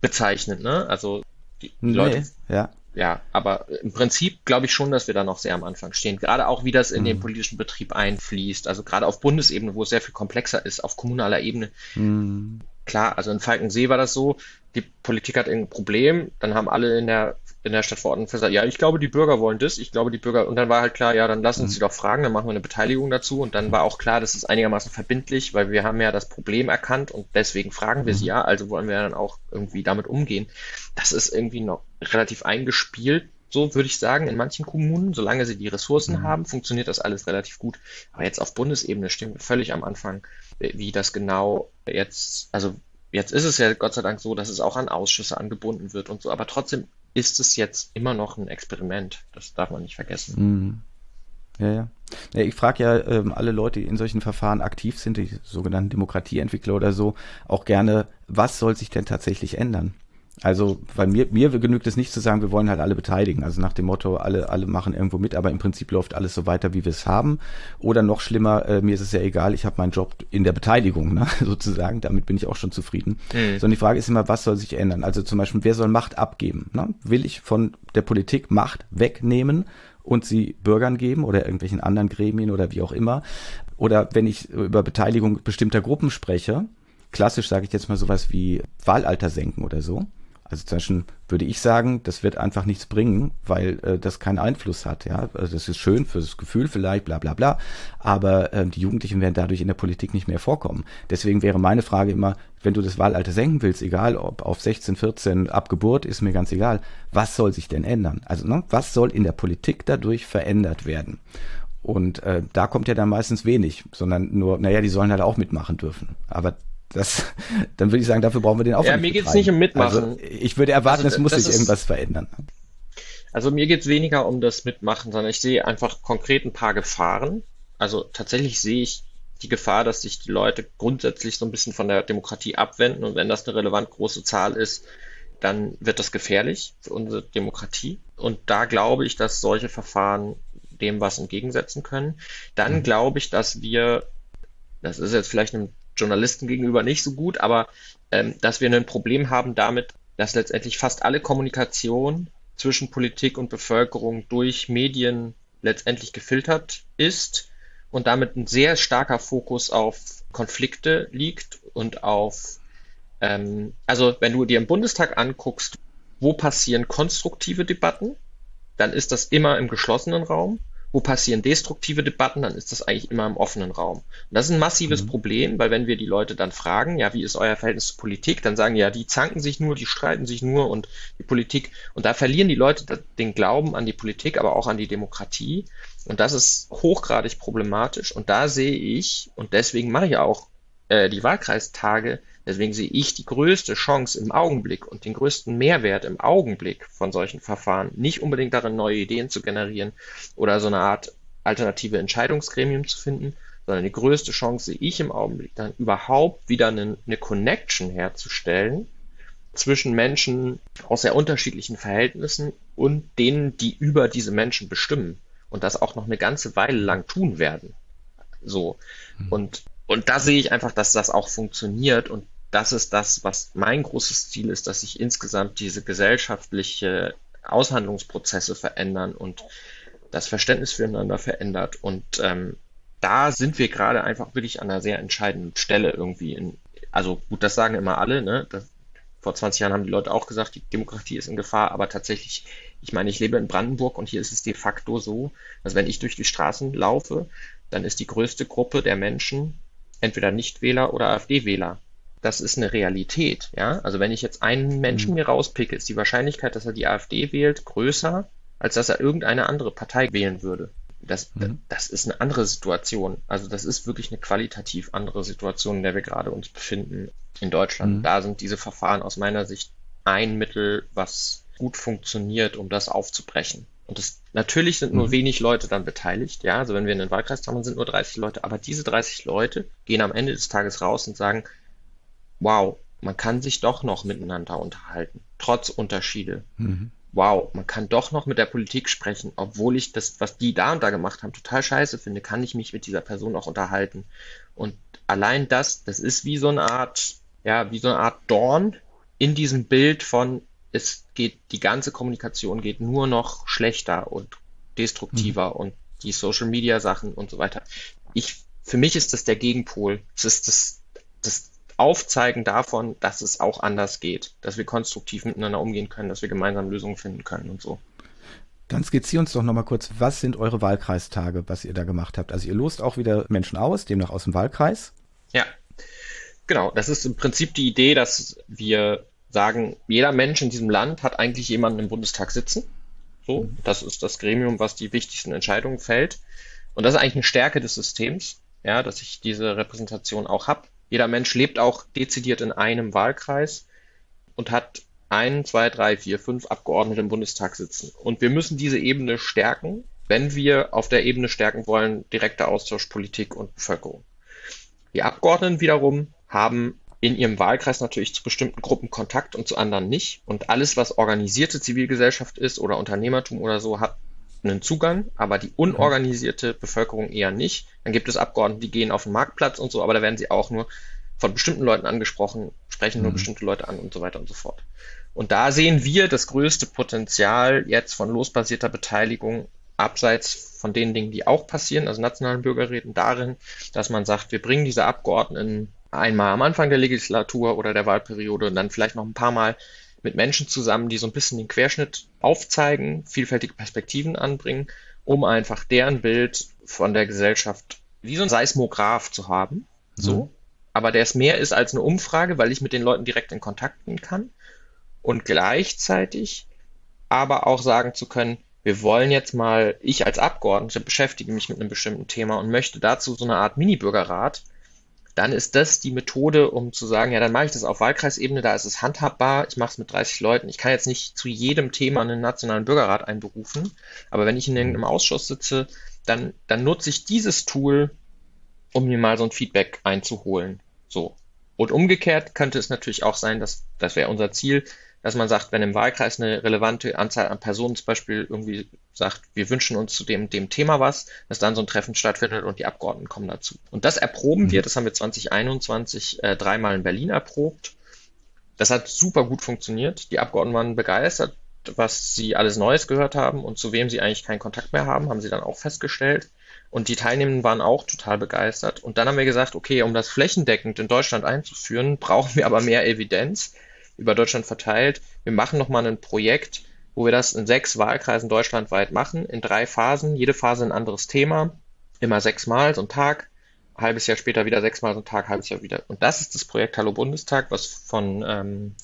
bezeichnet, ne? Also die, die nee, Leute. Ja. Ja, aber im Prinzip glaube ich schon, dass wir da noch sehr am Anfang stehen. Gerade auch, wie das in mhm. den politischen Betrieb einfließt. Also gerade auf Bundesebene, wo es sehr viel komplexer ist, auf kommunaler Ebene. Mhm klar, also in Falkensee war das so, die Politik hat ein Problem, dann haben alle in der, in der Stadtverordnung gesagt, ja, ich glaube, die Bürger wollen das, ich glaube, die Bürger, und dann war halt klar, ja, dann lass uns mhm. sie doch fragen, dann machen wir eine Beteiligung dazu und dann war auch klar, das ist einigermaßen verbindlich, weil wir haben ja das Problem erkannt und deswegen fragen wir sie mhm. ja, also wollen wir dann auch irgendwie damit umgehen. Das ist irgendwie noch relativ eingespielt, so würde ich sagen, in manchen Kommunen, solange sie die Ressourcen mhm. haben, funktioniert das alles relativ gut. Aber jetzt auf Bundesebene stehen wir völlig am Anfang wie das genau jetzt, also jetzt ist es ja Gott sei Dank so, dass es auch an Ausschüsse angebunden wird und so, aber trotzdem ist es jetzt immer noch ein Experiment. Das darf man nicht vergessen. Mhm. Ja, ja. ja ich frage ja ähm, alle Leute, die in solchen Verfahren aktiv sind, die sogenannten Demokratieentwickler oder so, auch gerne, was soll sich denn tatsächlich ändern? Also, weil mir, mir genügt es nicht zu sagen, wir wollen halt alle beteiligen. Also nach dem Motto, alle, alle machen irgendwo mit, aber im Prinzip läuft alles so weiter, wie wir es haben. Oder noch schlimmer, äh, mir ist es ja egal, ich habe meinen Job in der Beteiligung, ne? sozusagen. Damit bin ich auch schon zufrieden. Mhm. Sondern die Frage ist immer, was soll sich ändern? Also zum Beispiel, wer soll Macht abgeben? Ne? Will ich von der Politik Macht wegnehmen und sie Bürgern geben oder irgendwelchen anderen Gremien oder wie auch immer? Oder wenn ich über Beteiligung bestimmter Gruppen spreche, klassisch sage ich jetzt mal sowas wie Wahlalter senken oder so also zum Beispiel würde ich sagen, das wird einfach nichts bringen, weil äh, das keinen Einfluss hat. Ja, also das ist schön fürs Gefühl vielleicht, bla bla bla, aber äh, die Jugendlichen werden dadurch in der Politik nicht mehr vorkommen. Deswegen wäre meine Frage immer, wenn du das Wahlalter senken willst, egal ob auf 16, 14, ab Geburt, ist mir ganz egal, was soll sich denn ändern? Also ne, was soll in der Politik dadurch verändert werden? Und äh, da kommt ja dann meistens wenig, sondern nur, naja, die sollen halt auch mitmachen dürfen. Aber das, dann würde ich sagen, dafür brauchen wir den Aufwand. Ja, mir geht's nicht um Mitmachen. Also, ich würde erwarten, also, es muss sich irgendwas verändern. Also mir geht's weniger um das Mitmachen, sondern ich sehe einfach konkret ein paar Gefahren. Also tatsächlich sehe ich die Gefahr, dass sich die Leute grundsätzlich so ein bisschen von der Demokratie abwenden und wenn das eine relevant große Zahl ist, dann wird das gefährlich für unsere Demokratie. Und da glaube ich, dass solche Verfahren dem was entgegensetzen können. Dann mhm. glaube ich, dass wir, das ist jetzt vielleicht einem Journalisten gegenüber nicht so gut, aber ähm, dass wir ein Problem haben damit, dass letztendlich fast alle Kommunikation zwischen Politik und Bevölkerung durch Medien letztendlich gefiltert ist und damit ein sehr starker Fokus auf Konflikte liegt und auf, ähm, also wenn du dir im Bundestag anguckst, wo passieren konstruktive Debatten, dann ist das immer im geschlossenen Raum. Wo passieren destruktive Debatten, dann ist das eigentlich immer im offenen Raum. Und das ist ein massives mhm. Problem, weil wenn wir die Leute dann fragen, ja, wie ist euer Verhältnis zur Politik, dann sagen ja, die zanken sich nur, die streiten sich nur und die Politik, und da verlieren die Leute den Glauben an die Politik, aber auch an die Demokratie. Und das ist hochgradig problematisch. Und da sehe ich, und deswegen mache ich auch äh, die Wahlkreistage, deswegen sehe ich die größte Chance im Augenblick und den größten Mehrwert im Augenblick von solchen Verfahren, nicht unbedingt darin, neue Ideen zu generieren oder so eine Art alternative Entscheidungsgremium zu finden, sondern die größte Chance sehe ich im Augenblick dann überhaupt wieder eine, eine Connection herzustellen zwischen Menschen aus sehr unterschiedlichen Verhältnissen und denen, die über diese Menschen bestimmen und das auch noch eine ganze Weile lang tun werden. So. Hm. Und und da sehe ich einfach, dass das auch funktioniert und das ist das, was mein großes Ziel ist, dass sich insgesamt diese gesellschaftliche Aushandlungsprozesse verändern und das Verständnis füreinander verändert. Und ähm, da sind wir gerade einfach wirklich an einer sehr entscheidenden Stelle irgendwie. In, also gut, das sagen immer alle. Ne? Das, vor 20 Jahren haben die Leute auch gesagt, die Demokratie ist in Gefahr, aber tatsächlich, ich meine, ich lebe in Brandenburg und hier ist es de facto so, dass wenn ich durch die Straßen laufe, dann ist die größte Gruppe der Menschen entweder Nichtwähler oder AfD-Wähler. Das ist eine Realität, ja. Also wenn ich jetzt einen Menschen mhm. mir rauspicke, ist die Wahrscheinlichkeit, dass er die AfD wählt, größer, als dass er irgendeine andere Partei wählen würde. Das, mhm. das ist eine andere Situation. Also das ist wirklich eine qualitativ andere Situation, in der wir gerade uns befinden in Deutschland. Mhm. Da sind diese Verfahren aus meiner Sicht ein Mittel, was gut funktioniert, um das aufzubrechen. Und das, natürlich sind nur mhm. wenig Leute dann beteiligt, ja. Also wenn wir einen Wahlkreis haben, sind nur 30 Leute, aber diese 30 Leute gehen am Ende des Tages raus und sagen, wow, man kann sich doch noch miteinander unterhalten, trotz Unterschiede. Mhm. Wow, man kann doch noch mit der Politik sprechen, obwohl ich das, was die da und da gemacht haben, total scheiße finde, kann ich mich mit dieser Person auch unterhalten. Und allein das, das ist wie so eine Art, ja, wie so eine Art Dorn in diesem Bild von, es geht, die ganze Kommunikation geht nur noch schlechter und destruktiver mhm. und die Social Media Sachen und so weiter. Ich, für mich ist das der Gegenpol. Es ist das, das Aufzeigen davon, dass es auch anders geht, dass wir konstruktiv miteinander umgehen können, dass wir gemeinsam Lösungen finden können und so. Dann skizziert uns doch nochmal kurz, was sind eure Wahlkreistage, was ihr da gemacht habt? Also ihr lost auch wieder Menschen aus, demnach aus dem Wahlkreis. Ja, genau. Das ist im Prinzip die Idee, dass wir sagen, jeder Mensch in diesem Land hat eigentlich jemanden im Bundestag sitzen. So, mhm. das ist das Gremium, was die wichtigsten Entscheidungen fällt. Und das ist eigentlich eine Stärke des Systems, ja, dass ich diese Repräsentation auch habe. Jeder Mensch lebt auch dezidiert in einem Wahlkreis und hat ein, zwei, drei, vier, fünf Abgeordnete im Bundestag sitzen. Und wir müssen diese Ebene stärken, wenn wir auf der Ebene stärken wollen, direkter Austausch Politik und Bevölkerung. Die Abgeordneten wiederum haben in ihrem Wahlkreis natürlich zu bestimmten Gruppen Kontakt und zu anderen nicht. Und alles, was organisierte Zivilgesellschaft ist oder Unternehmertum oder so, hat einen Zugang, aber die unorganisierte Bevölkerung eher nicht. Dann gibt es Abgeordnete, die gehen auf den Marktplatz und so, aber da werden sie auch nur von bestimmten Leuten angesprochen, sprechen nur mhm. bestimmte Leute an und so weiter und so fort. Und da sehen wir das größte Potenzial jetzt von losbasierter Beteiligung abseits von den Dingen, die auch passieren, also nationalen Bürgerräten, darin, dass man sagt, wir bringen diese Abgeordneten einmal am Anfang der Legislatur oder der Wahlperiode und dann vielleicht noch ein paar Mal mit Menschen zusammen, die so ein bisschen den Querschnitt aufzeigen, vielfältige Perspektiven anbringen, um einfach deren Bild von der Gesellschaft wie so ein Seismograph zu haben. So. Mhm. Aber der es mehr ist als eine Umfrage, weil ich mit den Leuten direkt in Kontakt gehen kann und gleichzeitig aber auch sagen zu können, wir wollen jetzt mal, ich als Abgeordnete beschäftige mich mit einem bestimmten Thema und möchte dazu so eine Art Mini-Bürgerrat, dann ist das die Methode, um zu sagen, ja, dann mache ich das auf Wahlkreisebene, da ist es handhabbar, ich mache es mit 30 Leuten. Ich kann jetzt nicht zu jedem Thema einen nationalen Bürgerrat einberufen, aber wenn ich in irgendeinem Ausschuss sitze, dann, dann nutze ich dieses Tool, um mir mal so ein Feedback einzuholen. So. Und umgekehrt könnte es natürlich auch sein, dass das wäre unser Ziel, dass man sagt, wenn im Wahlkreis eine relevante Anzahl an Personen zum Beispiel irgendwie sagt, wir wünschen uns zu dem, dem Thema was, dass dann so ein Treffen stattfindet und die Abgeordneten kommen dazu. Und das erproben wir, mhm. das haben wir 2021 äh, dreimal in Berlin erprobt. Das hat super gut funktioniert. Die Abgeordneten waren begeistert, was sie alles Neues gehört haben und zu wem sie eigentlich keinen Kontakt mehr haben, haben sie dann auch festgestellt. Und die Teilnehmenden waren auch total begeistert. Und dann haben wir gesagt, okay, um das flächendeckend in Deutschland einzuführen, brauchen wir aber mehr Evidenz über Deutschland verteilt. Wir machen nochmal ein Projekt, wo wir das in sechs Wahlkreisen deutschlandweit machen, in drei Phasen, jede Phase ein anderes Thema, immer sechsmal so ein Tag, halbes Jahr später wieder sechsmal so ein Tag, halbes Jahr wieder. Und das ist das Projekt Hallo Bundestag, was von ähm,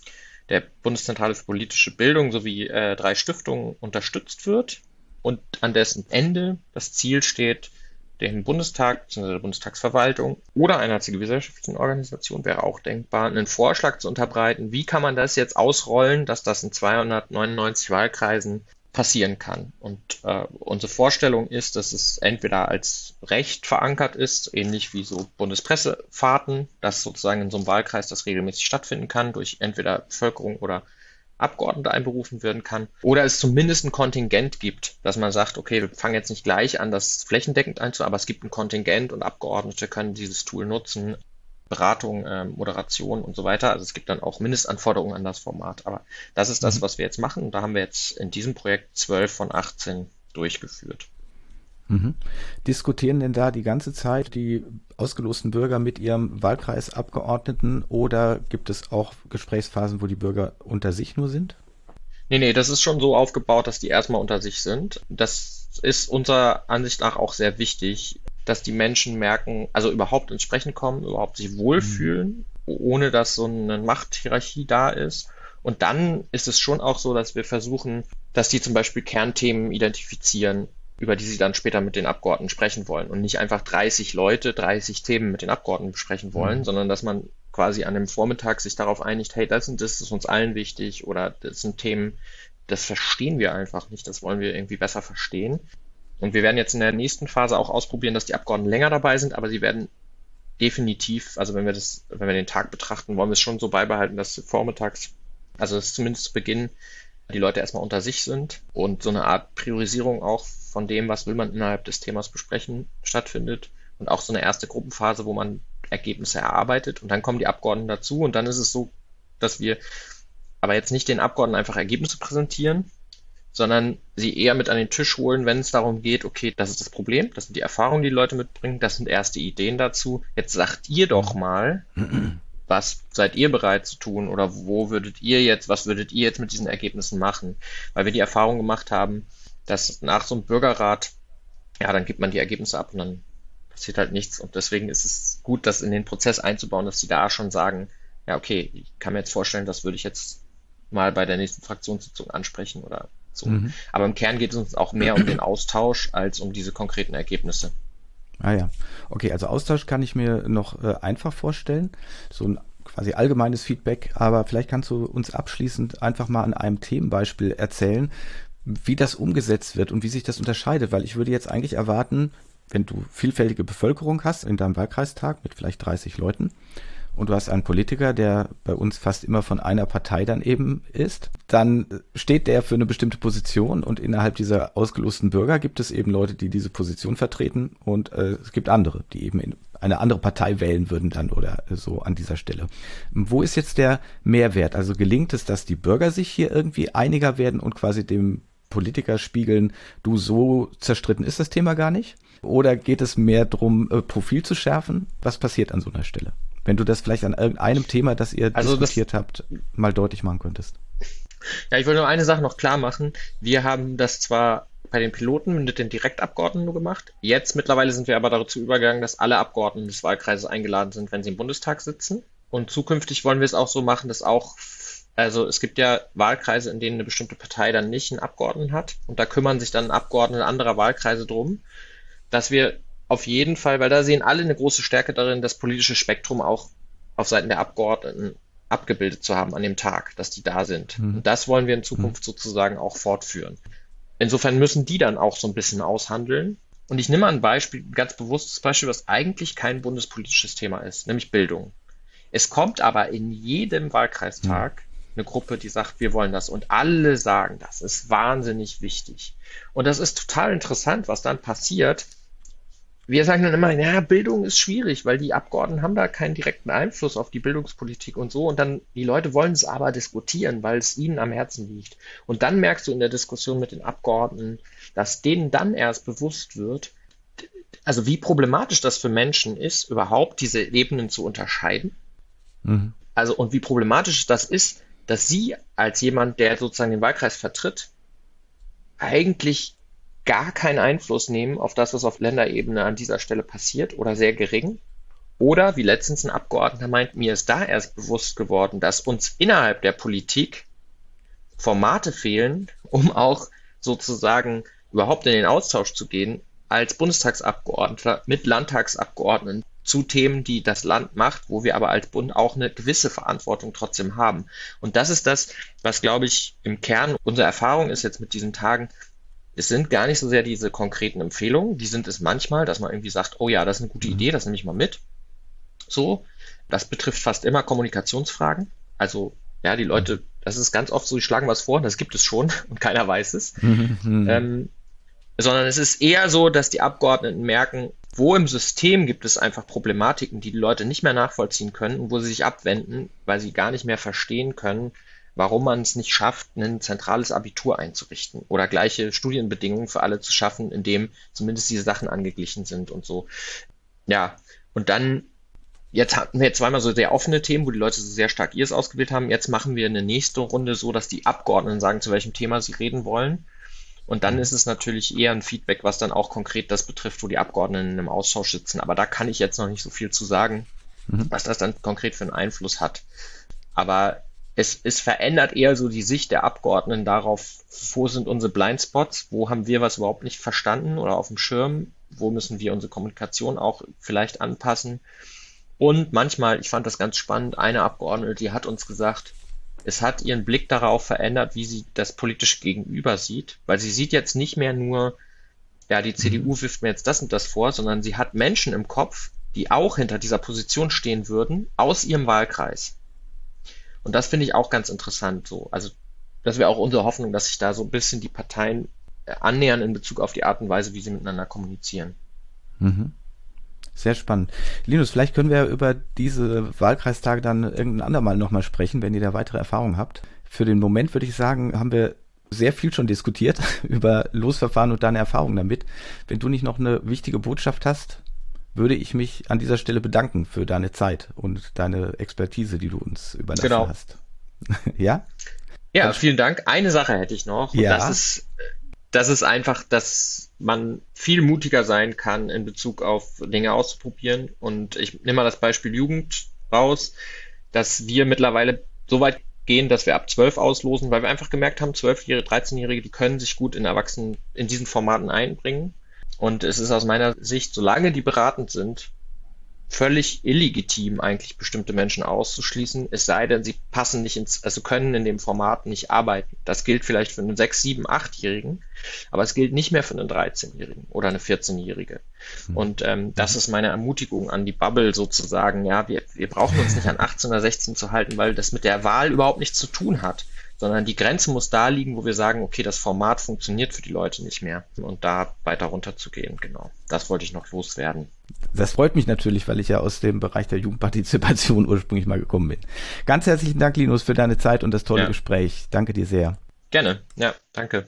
der Bundeszentrale für politische Bildung sowie äh, drei Stiftungen unterstützt wird und an dessen Ende das Ziel steht, dem Bundestag bzw. der Bundestagsverwaltung oder einer zivilgesellschaftlichen Organisation wäre auch denkbar, einen Vorschlag zu unterbreiten, wie kann man das jetzt ausrollen, dass das in 299 Wahlkreisen passieren kann. Und äh, unsere Vorstellung ist, dass es entweder als Recht verankert ist, ähnlich wie so Bundespressefahrten, dass sozusagen in so einem Wahlkreis das regelmäßig stattfinden kann, durch entweder Bevölkerung oder Abgeordnete einberufen werden kann. Oder es zumindest ein Kontingent gibt, dass man sagt, okay, wir fangen jetzt nicht gleich an, das flächendeckend einzuführen, aber es gibt ein Kontingent und Abgeordnete können dieses Tool nutzen. Beratung, äh, Moderation und so weiter. Also es gibt dann auch Mindestanforderungen an das Format. Aber das ist das, mhm. was wir jetzt machen. Und da haben wir jetzt in diesem Projekt 12 von 18 durchgeführt. Mhm. Diskutieren denn da die ganze Zeit die ausgelosten Bürger mit ihrem Wahlkreisabgeordneten oder gibt es auch Gesprächsphasen, wo die Bürger unter sich nur sind? Nee, nee, das ist schon so aufgebaut, dass die erstmal unter sich sind. Das ist unserer Ansicht nach auch sehr wichtig, dass die Menschen merken, also überhaupt ins Sprechen kommen, überhaupt sich wohlfühlen, mhm. ohne dass so eine Machthierarchie da ist. Und dann ist es schon auch so, dass wir versuchen, dass die zum Beispiel Kernthemen identifizieren über die sie dann später mit den Abgeordneten sprechen wollen und nicht einfach 30 Leute, 30 Themen mit den Abgeordneten besprechen wollen, mhm. sondern dass man quasi an dem Vormittag sich darauf einigt, hey, das und das ist uns allen wichtig oder das sind Themen, das verstehen wir einfach nicht, das wollen wir irgendwie besser verstehen. Und wir werden jetzt in der nächsten Phase auch ausprobieren, dass die Abgeordneten länger dabei sind, aber sie werden definitiv, also wenn wir das, wenn wir den Tag betrachten, wollen wir es schon so beibehalten, dass vormittags, also dass zumindest zu Beginn die Leute erstmal unter sich sind und so eine Art Priorisierung auch von dem, was will man innerhalb des Themas besprechen, stattfindet und auch so eine erste Gruppenphase, wo man Ergebnisse erarbeitet und dann kommen die Abgeordneten dazu und dann ist es so, dass wir aber jetzt nicht den Abgeordneten einfach Ergebnisse präsentieren, sondern sie eher mit an den Tisch holen, wenn es darum geht, okay, das ist das Problem, das sind die Erfahrungen, die, die Leute mitbringen, das sind erste Ideen dazu. Jetzt sagt ihr doch mal, was seid ihr bereit zu tun oder wo würdet ihr jetzt, was würdet ihr jetzt mit diesen Ergebnissen machen? Weil wir die Erfahrung gemacht haben, dass nach so einem Bürgerrat, ja, dann gibt man die Ergebnisse ab und dann passiert halt nichts. Und deswegen ist es gut, das in den Prozess einzubauen, dass sie da schon sagen, ja, okay, ich kann mir jetzt vorstellen, das würde ich jetzt mal bei der nächsten Fraktionssitzung ansprechen oder so. Mhm. Aber im Kern geht es uns auch mehr um den Austausch als um diese konkreten Ergebnisse. Ah ja, okay, also Austausch kann ich mir noch äh, einfach vorstellen. So ein quasi allgemeines Feedback, aber vielleicht kannst du uns abschließend einfach mal an einem Themenbeispiel erzählen, wie das umgesetzt wird und wie sich das unterscheidet, weil ich würde jetzt eigentlich erwarten, wenn du vielfältige Bevölkerung hast in deinem Wahlkreistag mit vielleicht 30 Leuten und du hast einen Politiker, der bei uns fast immer von einer Partei dann eben ist, dann steht der für eine bestimmte Position und innerhalb dieser ausgelosten Bürger gibt es eben Leute, die diese Position vertreten und äh, es gibt andere, die eben in eine andere Partei wählen würden dann oder so an dieser Stelle. Wo ist jetzt der Mehrwert? Also gelingt es, dass die Bürger sich hier irgendwie einiger werden und quasi dem Politiker spiegeln, du so zerstritten ist das Thema gar nicht? Oder geht es mehr darum, äh, Profil zu schärfen? Was passiert an so einer Stelle? Wenn du das vielleicht an irgendeinem Thema, das ihr also diskutiert das, habt, mal deutlich machen könntest. Ja, ich wollte nur eine Sache noch klar machen. Wir haben das zwar bei den Piloten mit den Direktabgeordneten nur gemacht. Jetzt mittlerweile sind wir aber dazu übergegangen, dass alle Abgeordneten des Wahlkreises eingeladen sind, wenn sie im Bundestag sitzen. Und zukünftig wollen wir es auch so machen, dass auch Also es gibt ja Wahlkreise, in denen eine bestimmte Partei dann nicht einen Abgeordneten hat. Und da kümmern sich dann Abgeordnete anderer Wahlkreise drum, dass wir auf jeden Fall, weil da sehen alle eine große Stärke darin, das politische Spektrum auch auf Seiten der Abgeordneten abgebildet zu haben an dem Tag, dass die da sind. Mhm. Und das wollen wir in Zukunft mhm. sozusagen auch fortführen. Insofern müssen die dann auch so ein bisschen aushandeln. Und ich nehme ein Beispiel, ein ganz bewusstes Beispiel, was eigentlich kein bundespolitisches Thema ist, nämlich Bildung. Es kommt aber in jedem Wahlkreistag mhm. eine Gruppe, die sagt, wir wollen das. Und alle sagen das. Ist wahnsinnig wichtig. Und das ist total interessant, was dann passiert, wir sagen dann immer, ja, Bildung ist schwierig, weil die Abgeordneten haben da keinen direkten Einfluss auf die Bildungspolitik und so. Und dann, die Leute wollen es aber diskutieren, weil es ihnen am Herzen liegt. Und dann merkst du in der Diskussion mit den Abgeordneten, dass denen dann erst bewusst wird, also wie problematisch das für Menschen ist, überhaupt diese Ebenen zu unterscheiden. Mhm. Also, und wie problematisch das ist, dass sie als jemand, der sozusagen den Wahlkreis vertritt, eigentlich gar keinen Einfluss nehmen auf das, was auf Länderebene an dieser Stelle passiert oder sehr gering. Oder wie letztens ein Abgeordneter meint, mir ist da erst bewusst geworden, dass uns innerhalb der Politik Formate fehlen, um auch sozusagen überhaupt in den Austausch zu gehen als Bundestagsabgeordneter mit Landtagsabgeordneten zu Themen, die das Land macht, wo wir aber als Bund auch eine gewisse Verantwortung trotzdem haben. Und das ist das, was, glaube ich, im Kern unsere Erfahrung ist jetzt mit diesen Tagen, es sind gar nicht so sehr diese konkreten Empfehlungen, die sind es manchmal, dass man irgendwie sagt, oh ja, das ist eine gute mhm. Idee, das nehme ich mal mit. So, das betrifft fast immer Kommunikationsfragen. Also, ja, die Leute, das ist ganz oft so, die schlagen was vor, das gibt es schon und keiner weiß es. Mhm. Ähm, sondern es ist eher so, dass die Abgeordneten merken, wo im System gibt es einfach Problematiken, die die Leute nicht mehr nachvollziehen können und wo sie sich abwenden, weil sie gar nicht mehr verstehen können, warum man es nicht schafft, ein zentrales Abitur einzurichten oder gleiche Studienbedingungen für alle zu schaffen, in dem zumindest diese Sachen angeglichen sind und so. Ja, und dann, jetzt hatten wir zweimal so sehr offene Themen, wo die Leute so sehr stark ihres ausgewählt haben. Jetzt machen wir eine nächste Runde so, dass die Abgeordneten sagen, zu welchem Thema sie reden wollen. Und dann ist es natürlich eher ein Feedback, was dann auch konkret das betrifft, wo die Abgeordneten im Austausch sitzen. Aber da kann ich jetzt noch nicht so viel zu sagen, mhm. was das dann konkret für einen Einfluss hat. Aber es, es verändert eher so die Sicht der Abgeordneten darauf, wo sind unsere Blindspots, wo haben wir was überhaupt nicht verstanden oder auf dem Schirm, wo müssen wir unsere Kommunikation auch vielleicht anpassen. Und manchmal, ich fand das ganz spannend, eine Abgeordnete, die hat uns gesagt, es hat ihren Blick darauf verändert, wie sie das politische Gegenüber sieht, weil sie sieht jetzt nicht mehr nur, ja, die CDU mhm. wirft mir jetzt das und das vor, sondern sie hat Menschen im Kopf, die auch hinter dieser Position stehen würden, aus ihrem Wahlkreis. Und das finde ich auch ganz interessant so. Also das wäre auch unsere Hoffnung, dass sich da so ein bisschen die Parteien äh, annähern in Bezug auf die Art und Weise, wie sie miteinander kommunizieren. Mhm. Sehr spannend. Linus, vielleicht können wir über diese Wahlkreistage dann irgendein andermal nochmal sprechen, wenn ihr da weitere Erfahrungen habt. Für den Moment würde ich sagen, haben wir sehr viel schon diskutiert über Losverfahren und deine Erfahrungen damit. Wenn du nicht noch eine wichtige Botschaft hast, würde ich mich an dieser Stelle bedanken für deine Zeit und deine Expertise, die du uns überlassen genau. hast. ja? Ja, Dann vielen Dank. Eine Sache hätte ich noch. Ja. das ist, das ist einfach, dass man viel mutiger sein kann in Bezug auf Dinge auszuprobieren. Und ich nehme mal das Beispiel Jugend raus, dass wir mittlerweile so weit gehen, dass wir ab 12 auslosen, weil wir einfach gemerkt haben, 12-Jährige, 13-Jährige, die können sich gut in Erwachsenen in diesen Formaten einbringen. Und es ist aus meiner Sicht, solange die beratend sind, völlig illegitim, eigentlich bestimmte Menschen auszuschließen, es sei denn, sie passen nicht ins, also können in dem Format nicht arbeiten. Das gilt vielleicht für einen 6, 7, 8-Jährigen, aber es gilt nicht mehr für einen 13-Jährigen oder eine 14-Jährige. Mhm. Und ähm, das ist meine Ermutigung an die Bubble sozusagen. Ja, wir, wir brauchen uns nicht an 18 oder 16 zu halten, weil das mit der Wahl überhaupt nichts zu tun hat sondern die Grenze muss da liegen, wo wir sagen, okay, das Format funktioniert für die Leute nicht mehr und da weiter runter zu gehen, genau. Das wollte ich noch loswerden. Das freut mich natürlich, weil ich ja aus dem Bereich der Jugendpartizipation ursprünglich mal gekommen bin. Ganz herzlichen Dank, Linus, für deine Zeit und das tolle ja. Gespräch. Danke dir sehr. Gerne, ja, danke.